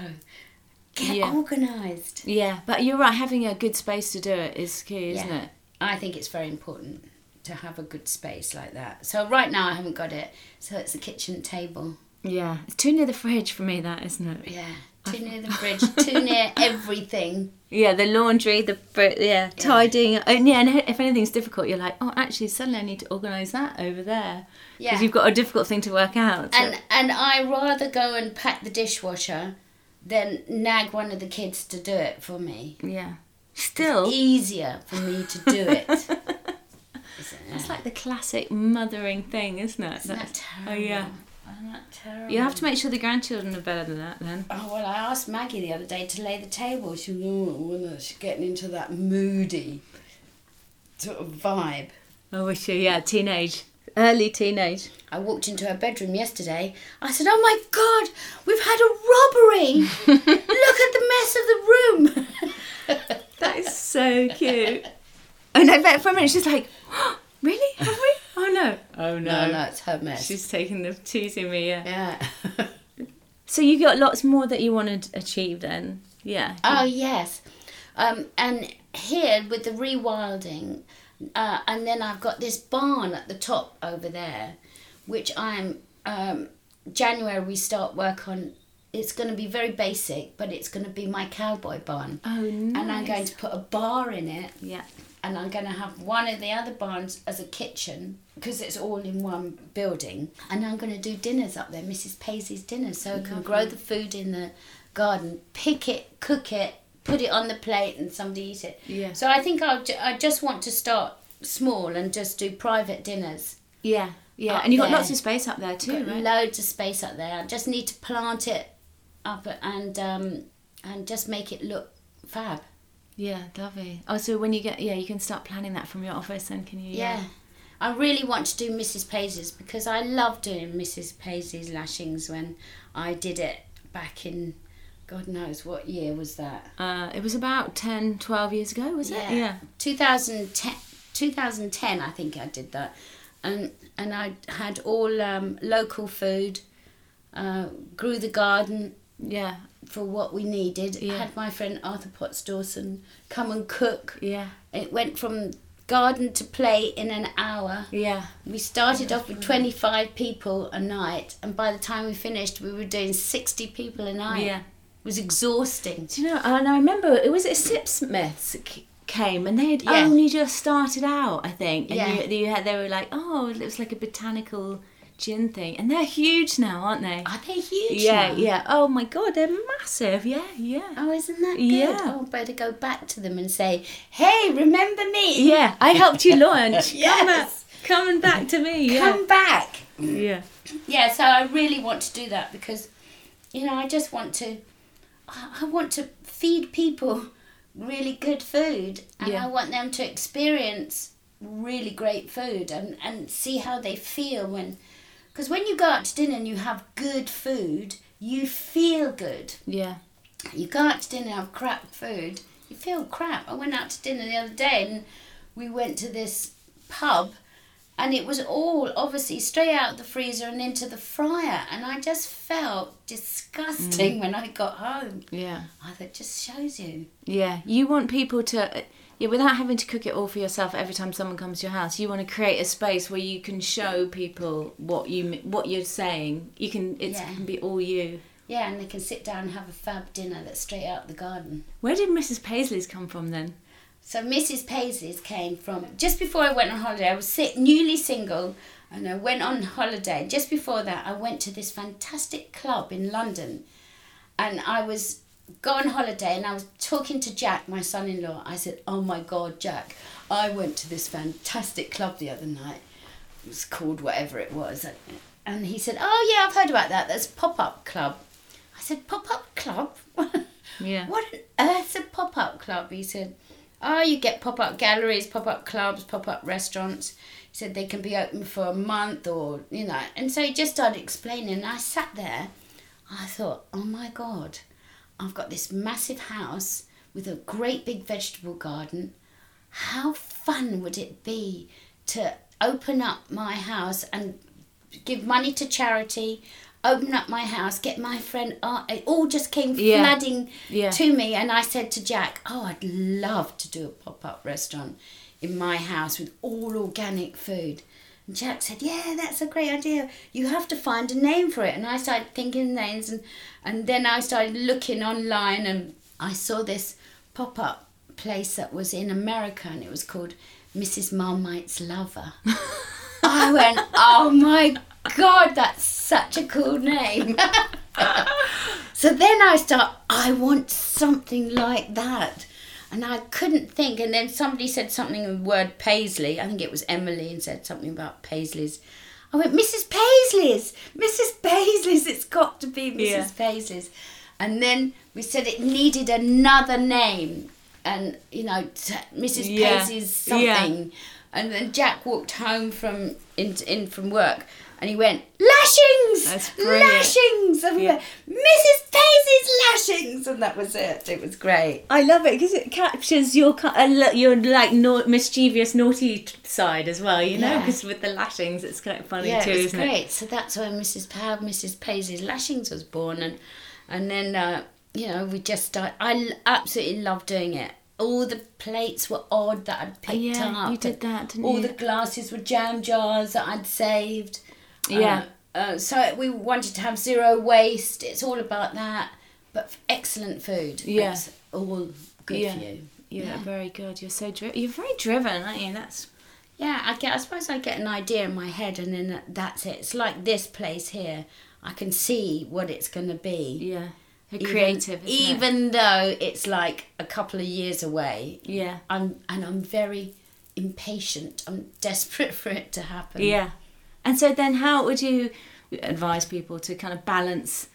Get Yeah. organised. Yeah, but you're right. Having a good space to do it is key, isn't Yeah. it? I think it's very important to have a good space like that. So right now I haven't got it. So it's a kitchen table. Yeah, it's too near the fridge for me. That isn't it? Yeah. Too near the fridge, too near everything. Yeah, the laundry, the yeah, tidying. Oh, yeah, and if anything's difficult, you're like, oh, actually, suddenly I need to organise that over there because Yeah. you've got a difficult thing to work out. so- And and I rather go and pack the dishwasher than nag one of the kids to do it for me. yeah, still, Easier for me to do it. That's like the classic mothering thing, isn't it? Isn't that oh, terrible? Oh yeah. Isn't that terrible? You have to make sure the grandchildren are better than that then. Oh well, I asked Maggie the other day to lay the table. She was, oh, she's getting into that moody sort of vibe. I wish you, yeah, teenage. Early teenage. I walked into her bedroom yesterday. I said, "Oh my God, we've had a robbery! Look at the mess of the room." That is so cute. and I bet for a minute she's like, really? Have we? Oh no. Oh no, no, it's her mess. She's taking the teasing me, yeah. yeah. So you got lots more that you want to achieve then? Yeah. oh yes, um, and here with the rewilding, uh, and then I've got this barn at the top over there, which I'm um, January we start work on. It's going to be very basic, but it's going to be my cowboy barn. Oh, nice. and I'm going to put a bar in it, Yeah. and I'm going to have one of the other barns as a kitchen because it's all in one building. And I'm going to do dinners up there, Mrs. Paisley's dinners, so I can grow the food in the garden, pick it, cook it, put it on the plate, and somebody eat it. Yeah. So I think I'll ju- I just want to start small and just do private dinners. Yeah. Yeah. And you've got there. lots of space up there too, right? loads of space up there. I just need to plant it up and um, and just make it look fab. Yeah, lovely. Oh, so when you get, yeah, you can start planning that from your office then, can you? Yeah. I really want to do Mrs. Paisley's because I love doing Mrs. Paisley's lashings when I did it back in God knows what year was that. Uh, it was about 10, 12 years ago, was it? Yeah. 2010, 2010 I think I did that. And and I had all um, local food, uh, grew the garden Yeah. for what we needed. Yeah. Had my friend Arthur Potts Dawson come and cook. Yeah. It went from garden to play in an hour. Yeah. We started off with 25 people a night, and by the time we finished, we were doing 60 people a night. Yeah. It was exhausting. Do you know? And I remember it was it Sipsmiths came and they had Yeah. only just started out, I think. And Yeah. you, you had, they were like, oh, it was like a botanical gin thing, and they're huge now, aren't they? Are they huge? yeah, now? yeah. Oh my god, they're massive. Yeah, yeah. Oh, isn't that good? Yeah. Oh, better go back to them and say, hey, remember me? Yeah, I helped you launch. Come Yes. back, coming back to me. Yeah, Come back. yeah, Yeah, so I really want to do that because, you know, I just want to, I want to feed people really good food and Yeah. I want them to experience really great food and, and see how they feel when, because when you go out to dinner and you have good food, you feel good. Yeah. You go out to dinner and have crap food, you feel crap. I went out to dinner the other day and we went to this pub and it was all obviously straight out of the freezer and into the fryer and I just felt disgusting mm. when I got home. Yeah. Oh, that just shows you. Yeah. You want people to uh, yeah, without having to cook it all for yourself every time someone comes to your house, you want to create a space where you can show people what you what you're saying. You can it Yeah. can be all you. Yeah, and they can sit down and have a fab dinner that's straight out the garden. Where did Mrs. Paisley's come from then? So Mrs. Paisley's came from just before I went on holiday. I was newly single, and I went on holiday. Just before that, I went to this fantastic club in London, and I was on holiday, and I was talking to Jack, my son-in-law. I said, "Oh my God, Jack, I went to this fantastic club the other night. It was called whatever it was." And he said, "Oh yeah, I've heard about that. That's pop-up club." I said, "Pop-up club? Yeah. What on earth's a pop up club? He said, Oh, you get pop up galleries, pop up clubs, pop up restaurants. He said they can be open for a month or, you know. And so he just started explaining. And I sat there. I thought, Oh my God, I've got this massive house with a great big vegetable garden. How fun would it be to open up my house and give money to charity? Open up my house, get my friend. Uh, it all just came Yeah. flooding Yeah. to me, and I said to Jack, "Oh, I'd love to do a pop-up restaurant in my house with all organic food." And Jack said, "Yeah, that's a great idea. You have to find a name for it." And I started thinking names, and and then I started looking online, and I saw this pop-up place that was in America, and it was called Mrs. Marmite's Lover. I went, "Oh my god, that's such a cool name." So then I start, I want something like that. And I couldn't think. And then somebody said something in the word Paisley. I think it was Emily and said something about Paisley's. I went, Mrs. Paisley's, Mrs. Paisley's, it's got to be Mrs. Yeah. Paisley's. And then we said it needed another name. And, you know, Mrs. Yeah. Paisley's Yeah. something. And then Jack walked home from in, in from work and he went, Lashings! That's brilliant. Lashings! And we Yeah. went, Mrs. Paisley's lashings! And that was it. It was great. I love it because it captures your your like mischievous, naughty side as well. You know, Yeah. because with the lashings, it's kind of funny Yeah, too, it isn't great. So that's when Mrs. How Mrs. Paisley's lashings was born, and and then uh, you know we just started. I absolutely love doing it. All the plates were odd that I'd picked yeah, up. you did that, didn't All you? the glasses were jam jars that I'd saved. Yeah. Uh, uh, so we wanted to have zero waste. It's all about that. But excellent food. Yeah. It's all good Yeah. for you. You're Yeah. very good. You're so dri- you're very driven, aren't you? That's Yeah, I get. I suppose I get an idea in my head, and then that's it. It's like this place here. I can see what it's going to be. yeah, Even- creative. it? even though it's like a couple of years away. yeah, I'm and I'm very impatient. I'm desperate for it to happen. yeah. And so then, how would you advise people to kind of balance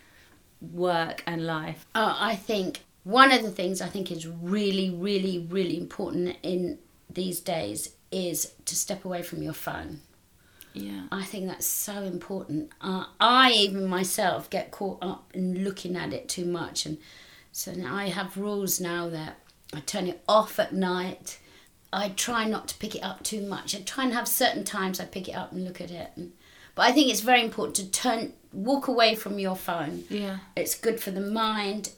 work and life? Uh, I think one of the things I think is really, really, really important in these days is to step away from your phone. Yeah, I think that's so important. Uh, I even myself get caught up in looking at it too much, and so now I have rules now that I turn it off at night. I try not to pick it up too much. I try and have certain times I pick it up and look at it. And, but I think it's very important to turn, walk away from your phone. yeah, It's good for the mind,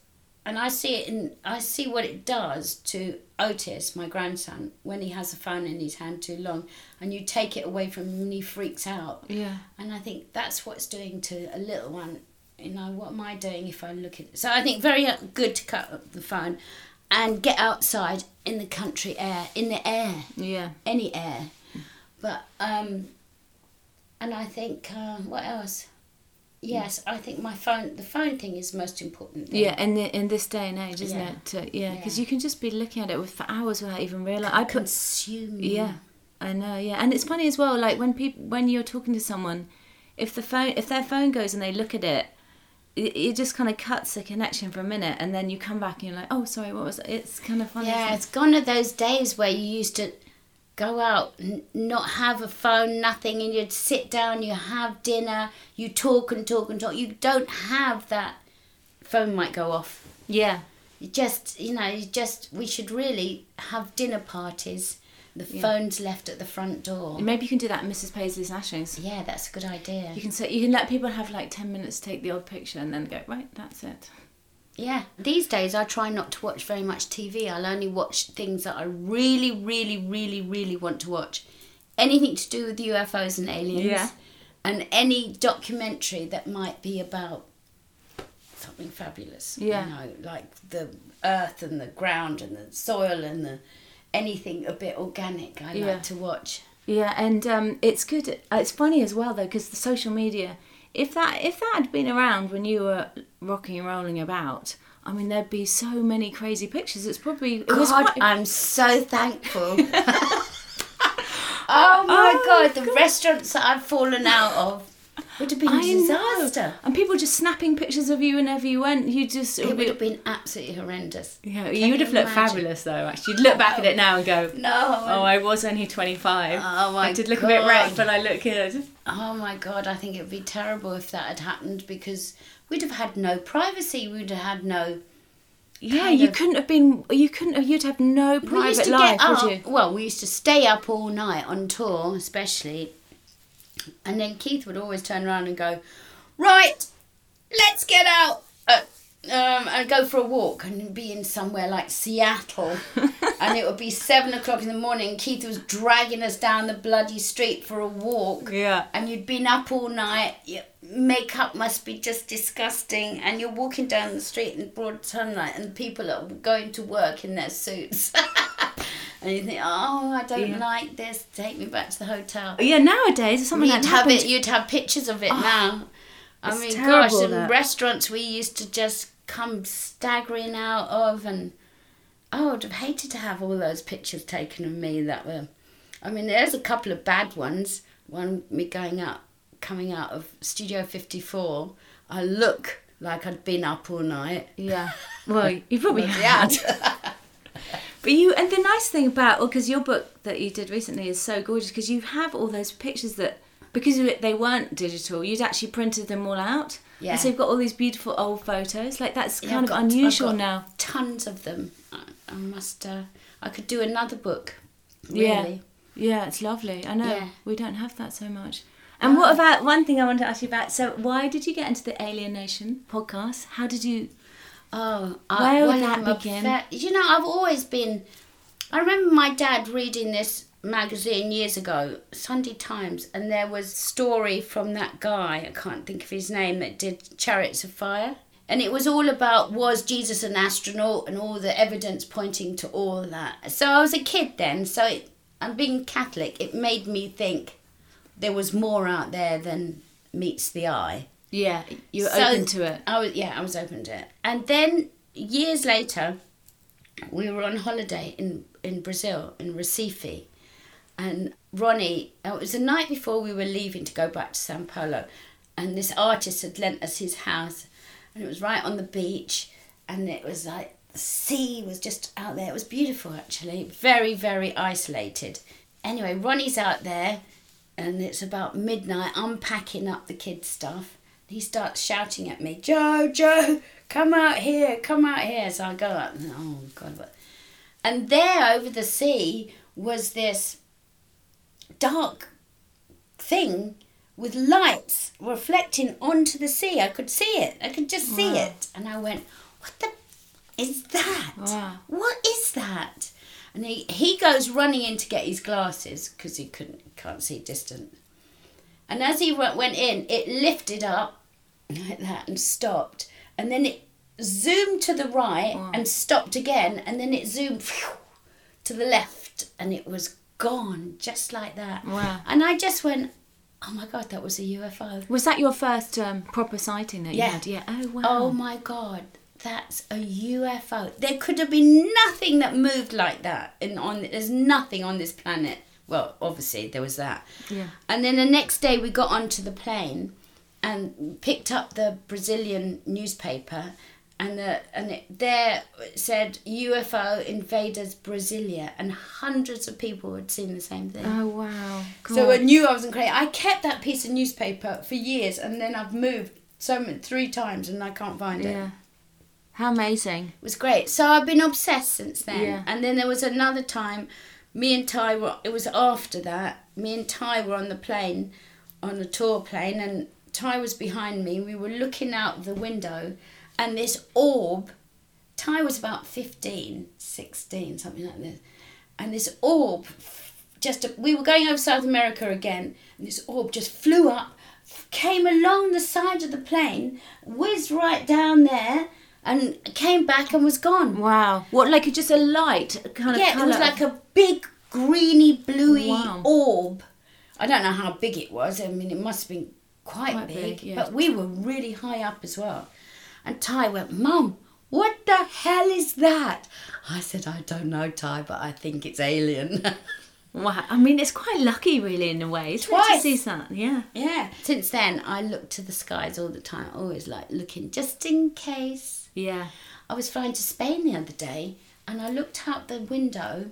and I see it in. I see what it does to Otis, my grandson, when he has a phone in his hand too long, and you take it away from him and he freaks out. yeah, And I think that's what it's doing to a little one. You know, what am I doing if I look at it? So I think very uh, good to cut up the phone and get outside in the country air, in the air, yeah. any air. But, um, and I think, uh, what else? Yes, I think my phone, the phone thing is the most important thing. Yeah, in the, in this day and age, isn't Yeah. it? Yeah, because Yeah. you can just be looking at it for hours without even realizing. I put consume. Yeah, I know. Yeah, and it's funny as well. Like when people, when you're talking to someone, if the phone, if their phone goes and they look at it, it, it just kind of cuts the connection for a minute, and then you come back and you're like, oh, sorry, what was it? It's kind of funny. Yeah, it's gone are those days where you used to go out, n- not have a phone, nothing, and you'd sit down, you have dinner, you talk and talk and talk. You don't have that. Phone might go off. Yeah. You just, you know, you just. We should really have dinner parties. The Yeah. phone's left at the front door. Maybe you can do that at Mrs. Paisley's Lashings. Yeah, that's a good idea. You can say you can let people have like ten minutes to take the odd picture and then go right. That's it. Yeah. These days, I try not to watch very much TV. I'll only watch things that I really, really, really, really want to watch. Anything to do with UFOs and aliens. Yeah. And any documentary that might be about something fabulous. Yeah. You know, like the earth and the ground and the soil and the anything a bit organic. I Yeah. like to watch. Yeah, and um, it's good. It's funny as well though because the social media. If that if that had been around when you were rocking and rolling about, I mean, there'd be so many crazy pictures. It's probably it was God, quite, I'm so thankful. oh my Oh, God, the restaurants that I've fallen out of would have been a I know. disaster. And people just snapping pictures of you whenever you went. You just It would would have been absolutely horrendous. yeah, Can you would have looked imagine? fabulous though. Actually, you'd look back at it now and go, No. "Oh, I was only twenty five. Oh, my I did look a bit wrecked, but I look good." Oh my God, I think it would be terrible if that had happened because we'd have had no privacy. We'd have had no. Yeah, you of. couldn't have been. You couldn't have. You'd have no private life, up. would you? Well, we used to stay up all night on tour, especially. And then Keith would always turn around and go, "Right, let's get out." Uh, um, and go for a walk and be in somewhere like Seattle, and it would be seven o'clock in the morning. Keith was dragging us down the bloody street for a walk, Yeah. and you'd been up all night. Your makeup must be just disgusting, and you're walking down the street in broad sunlight, and people are going to work in their suits. and you think, oh, I don't Yeah. like this. Take me back to the hotel. Yeah, nowadays if something You'd like have it. You'd have pictures of it ah, now. I mean, terrible, gosh, in that. restaurants we used to just come staggering out of, and oh, I'd have hated to have all those pictures taken of me that were. I mean, there's a couple of bad ones. One me going up, coming out of Studio 54. I look like I'd been up all night. Yeah. Well, you probably had. yeah. But you, and the nice thing about, well, because your book that you did recently is so gorgeous, because you have all those pictures that, because of it- they weren't digital, you'd actually printed them all out. Yeah. And so you've got all these beautiful old photos. Like that's Yeah, kind I've of got- unusual now. Tons of them. I, I must. Uh, I could do another book. Yeah. Really. Yeah, it's lovely. I know. Yeah. We don't have that so much. And what about one thing I wanted to ask you about? So, why did you get into the Alienation podcast? How did you? Oh, Where would that I'm begin? you know, I've always been. I remember my dad reading this magazine years ago, Sunday Times, and there was a story from that guy. I can't think of his name that did Chariots of Fire, and it was all about was Jesus an astronaut and all the evidence pointing to all that. So I was a kid then, so it, and being Catholic, it made me think there was more out there than meets the eye. Yeah, you were So- open to it. I was yeah, I was open to it. And then years later, we were on holiday in in Brazil in Recife, and Ronnie. Uh, it was the night before we were leaving to go back to Sao Paulo, and this artist had lent us his house, and it was right on the beach, and it was like the sea was just out there. It was beautiful actually, very very isolated. Anyway, Ronnie's out there, and it's about midnight. I'm packing up the kids' stuff. He starts shouting at me, Jo, Jo, come out here, come out here. So I go up, and oh God, what? And there over the sea was this dark thing with lights reflecting onto the sea. I could see it. I could just see Wow. it. And I went, what the is that? Wow. What is that? And he, he goes running in to get his glasses because he couldn't can't see distant. And as he went in, it lifted up like that and stopped. And then it zoomed to the right Wow. and stopped again. And then it zoomed phew, to the left and it was gone just like that. Wow. And I just went, oh my God, that was a UFO. Was that your first um, proper sighting that you had? Yeah. Oh wow. Oh my God, that's a UFO. There could have been nothing that moved like that. And on there's nothing on this planet. Well, obviously there was that. Yeah. And then the next day we got onto the plane and picked up the Brazilian newspaper and the, and it, there it said UFO invaders Brasilia, and hundreds of people had seen the same thing. Oh wow. So I knew I wasn't crazy. I kept that piece of newspaper for years, and then I've moved so many, three times, and I can't find it. yeah. How amazing. It was great. So I've been obsessed since then. Yeah. And then there was another time, me and Ty were. It was after that. Me and Ty were on the plane, on a tour plane, and Ty was behind me. We were looking out the window, and this orb. Ty was about 15, 16, something like this, and this orb. Just we were going over South America again, and this orb just flew up, came along the side of the plane, whizzed right down there, and came back and was gone. Wow. What like just a light kind of Yeah, it was like a big greeny bluey Wow. orb. I don't know how big it was. I mean, it must have been quite, Quite big. big, yeah. But we were really high up as well. And Ty went, Mum, what the hell is that? I said, I don't know, Ty, but I think it's alien. Wow. I mean, it's quite lucky, really, in a way. It's Twice. to see that. Yeah. yeah. Since then, I look to the skies all the time. Always like looking just in case. Yeah. I was flying to Spain the other day and I looked out the window.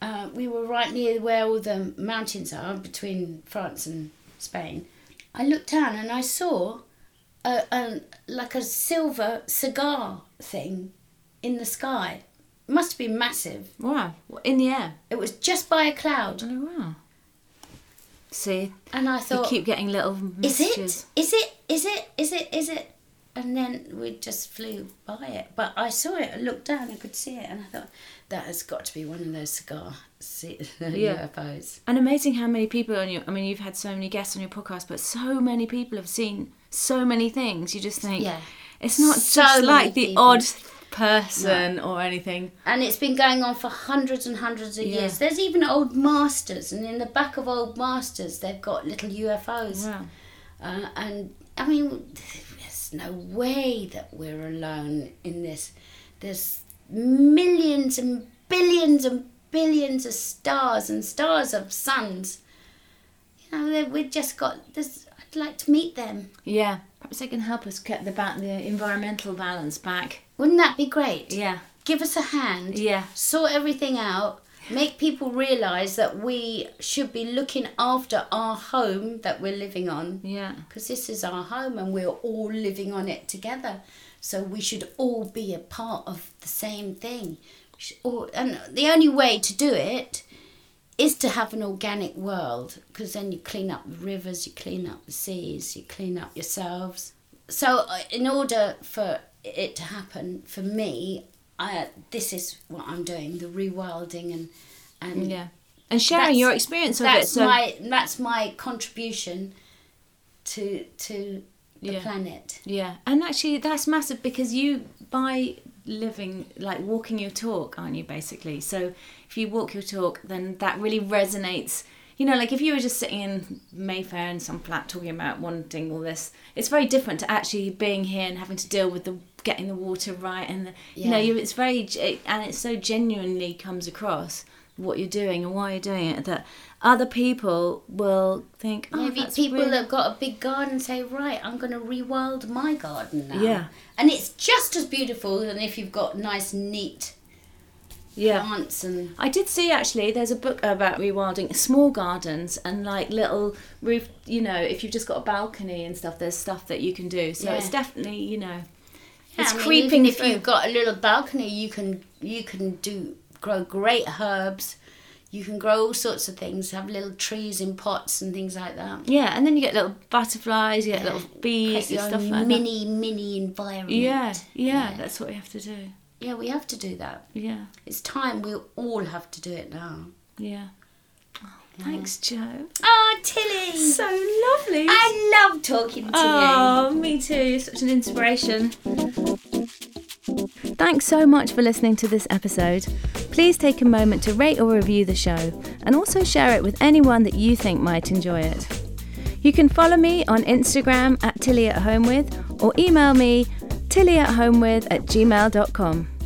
Uh, we were right near where all the mountains are between France and Spain. I looked down and I saw a, a, like a silver cigar thing in the sky. It must have been massive. Wow. In the air. It was just by a cloud. Oh wow. See, And I thought. you keep getting little is it? Is it? Is it? Is it? Is it? And then we just flew by it. But I saw it, I looked down, I could see it, and I thought, that has got to be one of those cigar c- Yeah. UFOs. And amazing how many people on your. I mean, you've had so many guests on your podcast, but so many people have seen so many things. You just think, Yeah. it's not So just like the people. odd person or anything. And it's been going on for hundreds and hundreds of Yeah. years. There's even old masters, and in the back of old masters, they've got little UFOs. Wow. Uh, and I mean, there's no way that we're alone in this. There's millions and billions and billions of stars and stars of suns. You know, we've just got this. I'd like to meet them. Yeah. Perhaps they can help us get the back the environmental balance back. Wouldn't that be great? Yeah. Give us a hand. Yeah. Sort everything out. Make people realise that we should be looking after our home that we're living on. Yeah. because this is our home and we're all living on it together. So we should all be a part of the same thing. All, and the only way to do it is to have an organic world because then you clean up the rivers, you clean up the seas, you clean up yourselves. So, uh, in order for it to happen, for me, I, this is what I'm doing the rewilding and and Yeah. And sharing your experience of it. that's So my that's my contribution to to the Yeah. planet. Yeah, and actually that's massive because you by living like walking your talk, aren't you basically? So if you walk your talk, then that really resonates. You know, like if you were just sitting in Mayfair in some flat talking about wanting all this, it's very different to actually being here and having to deal with the getting the water right and the, you know, you, it's very and it so genuinely comes across what you're doing and why you're doing it that other people will think, oh, Maybe people really- that got a big garden say, right, I'm going to rewild my garden now. Yeah. and it's just as beautiful than if you've got nice, neat yeah. plants and I did see actually. There's a book about rewilding small gardens and like little roof. You know, if you've just got a balcony and stuff, there's stuff that you can do. So Yeah. it's definitely you know, Yeah, it's I mean, creeping if through. you've got a little balcony, you can you can do grow great herbs. You can grow all sorts of things. Have little trees in pots and things like that. yeah, and then you get little butterflies, you get little bees, and stuff like mini mini environment. Yeah, yeah, Yeah. that's what we have to do. Yeah, we have to do that. Yeah, It's time we all have to do it now. yeah. Oh, thanks, Jo. Oh, Tilly! So lovely. I love talking to you. Oh, me too. You're such an inspiration. Thanks so much for listening to this episode. Please take a moment to rate or review the show and also share it with anyone that you think might enjoy it. You can follow me on Instagram at Tilly at Home With or email me tilly at home with at gmail.com.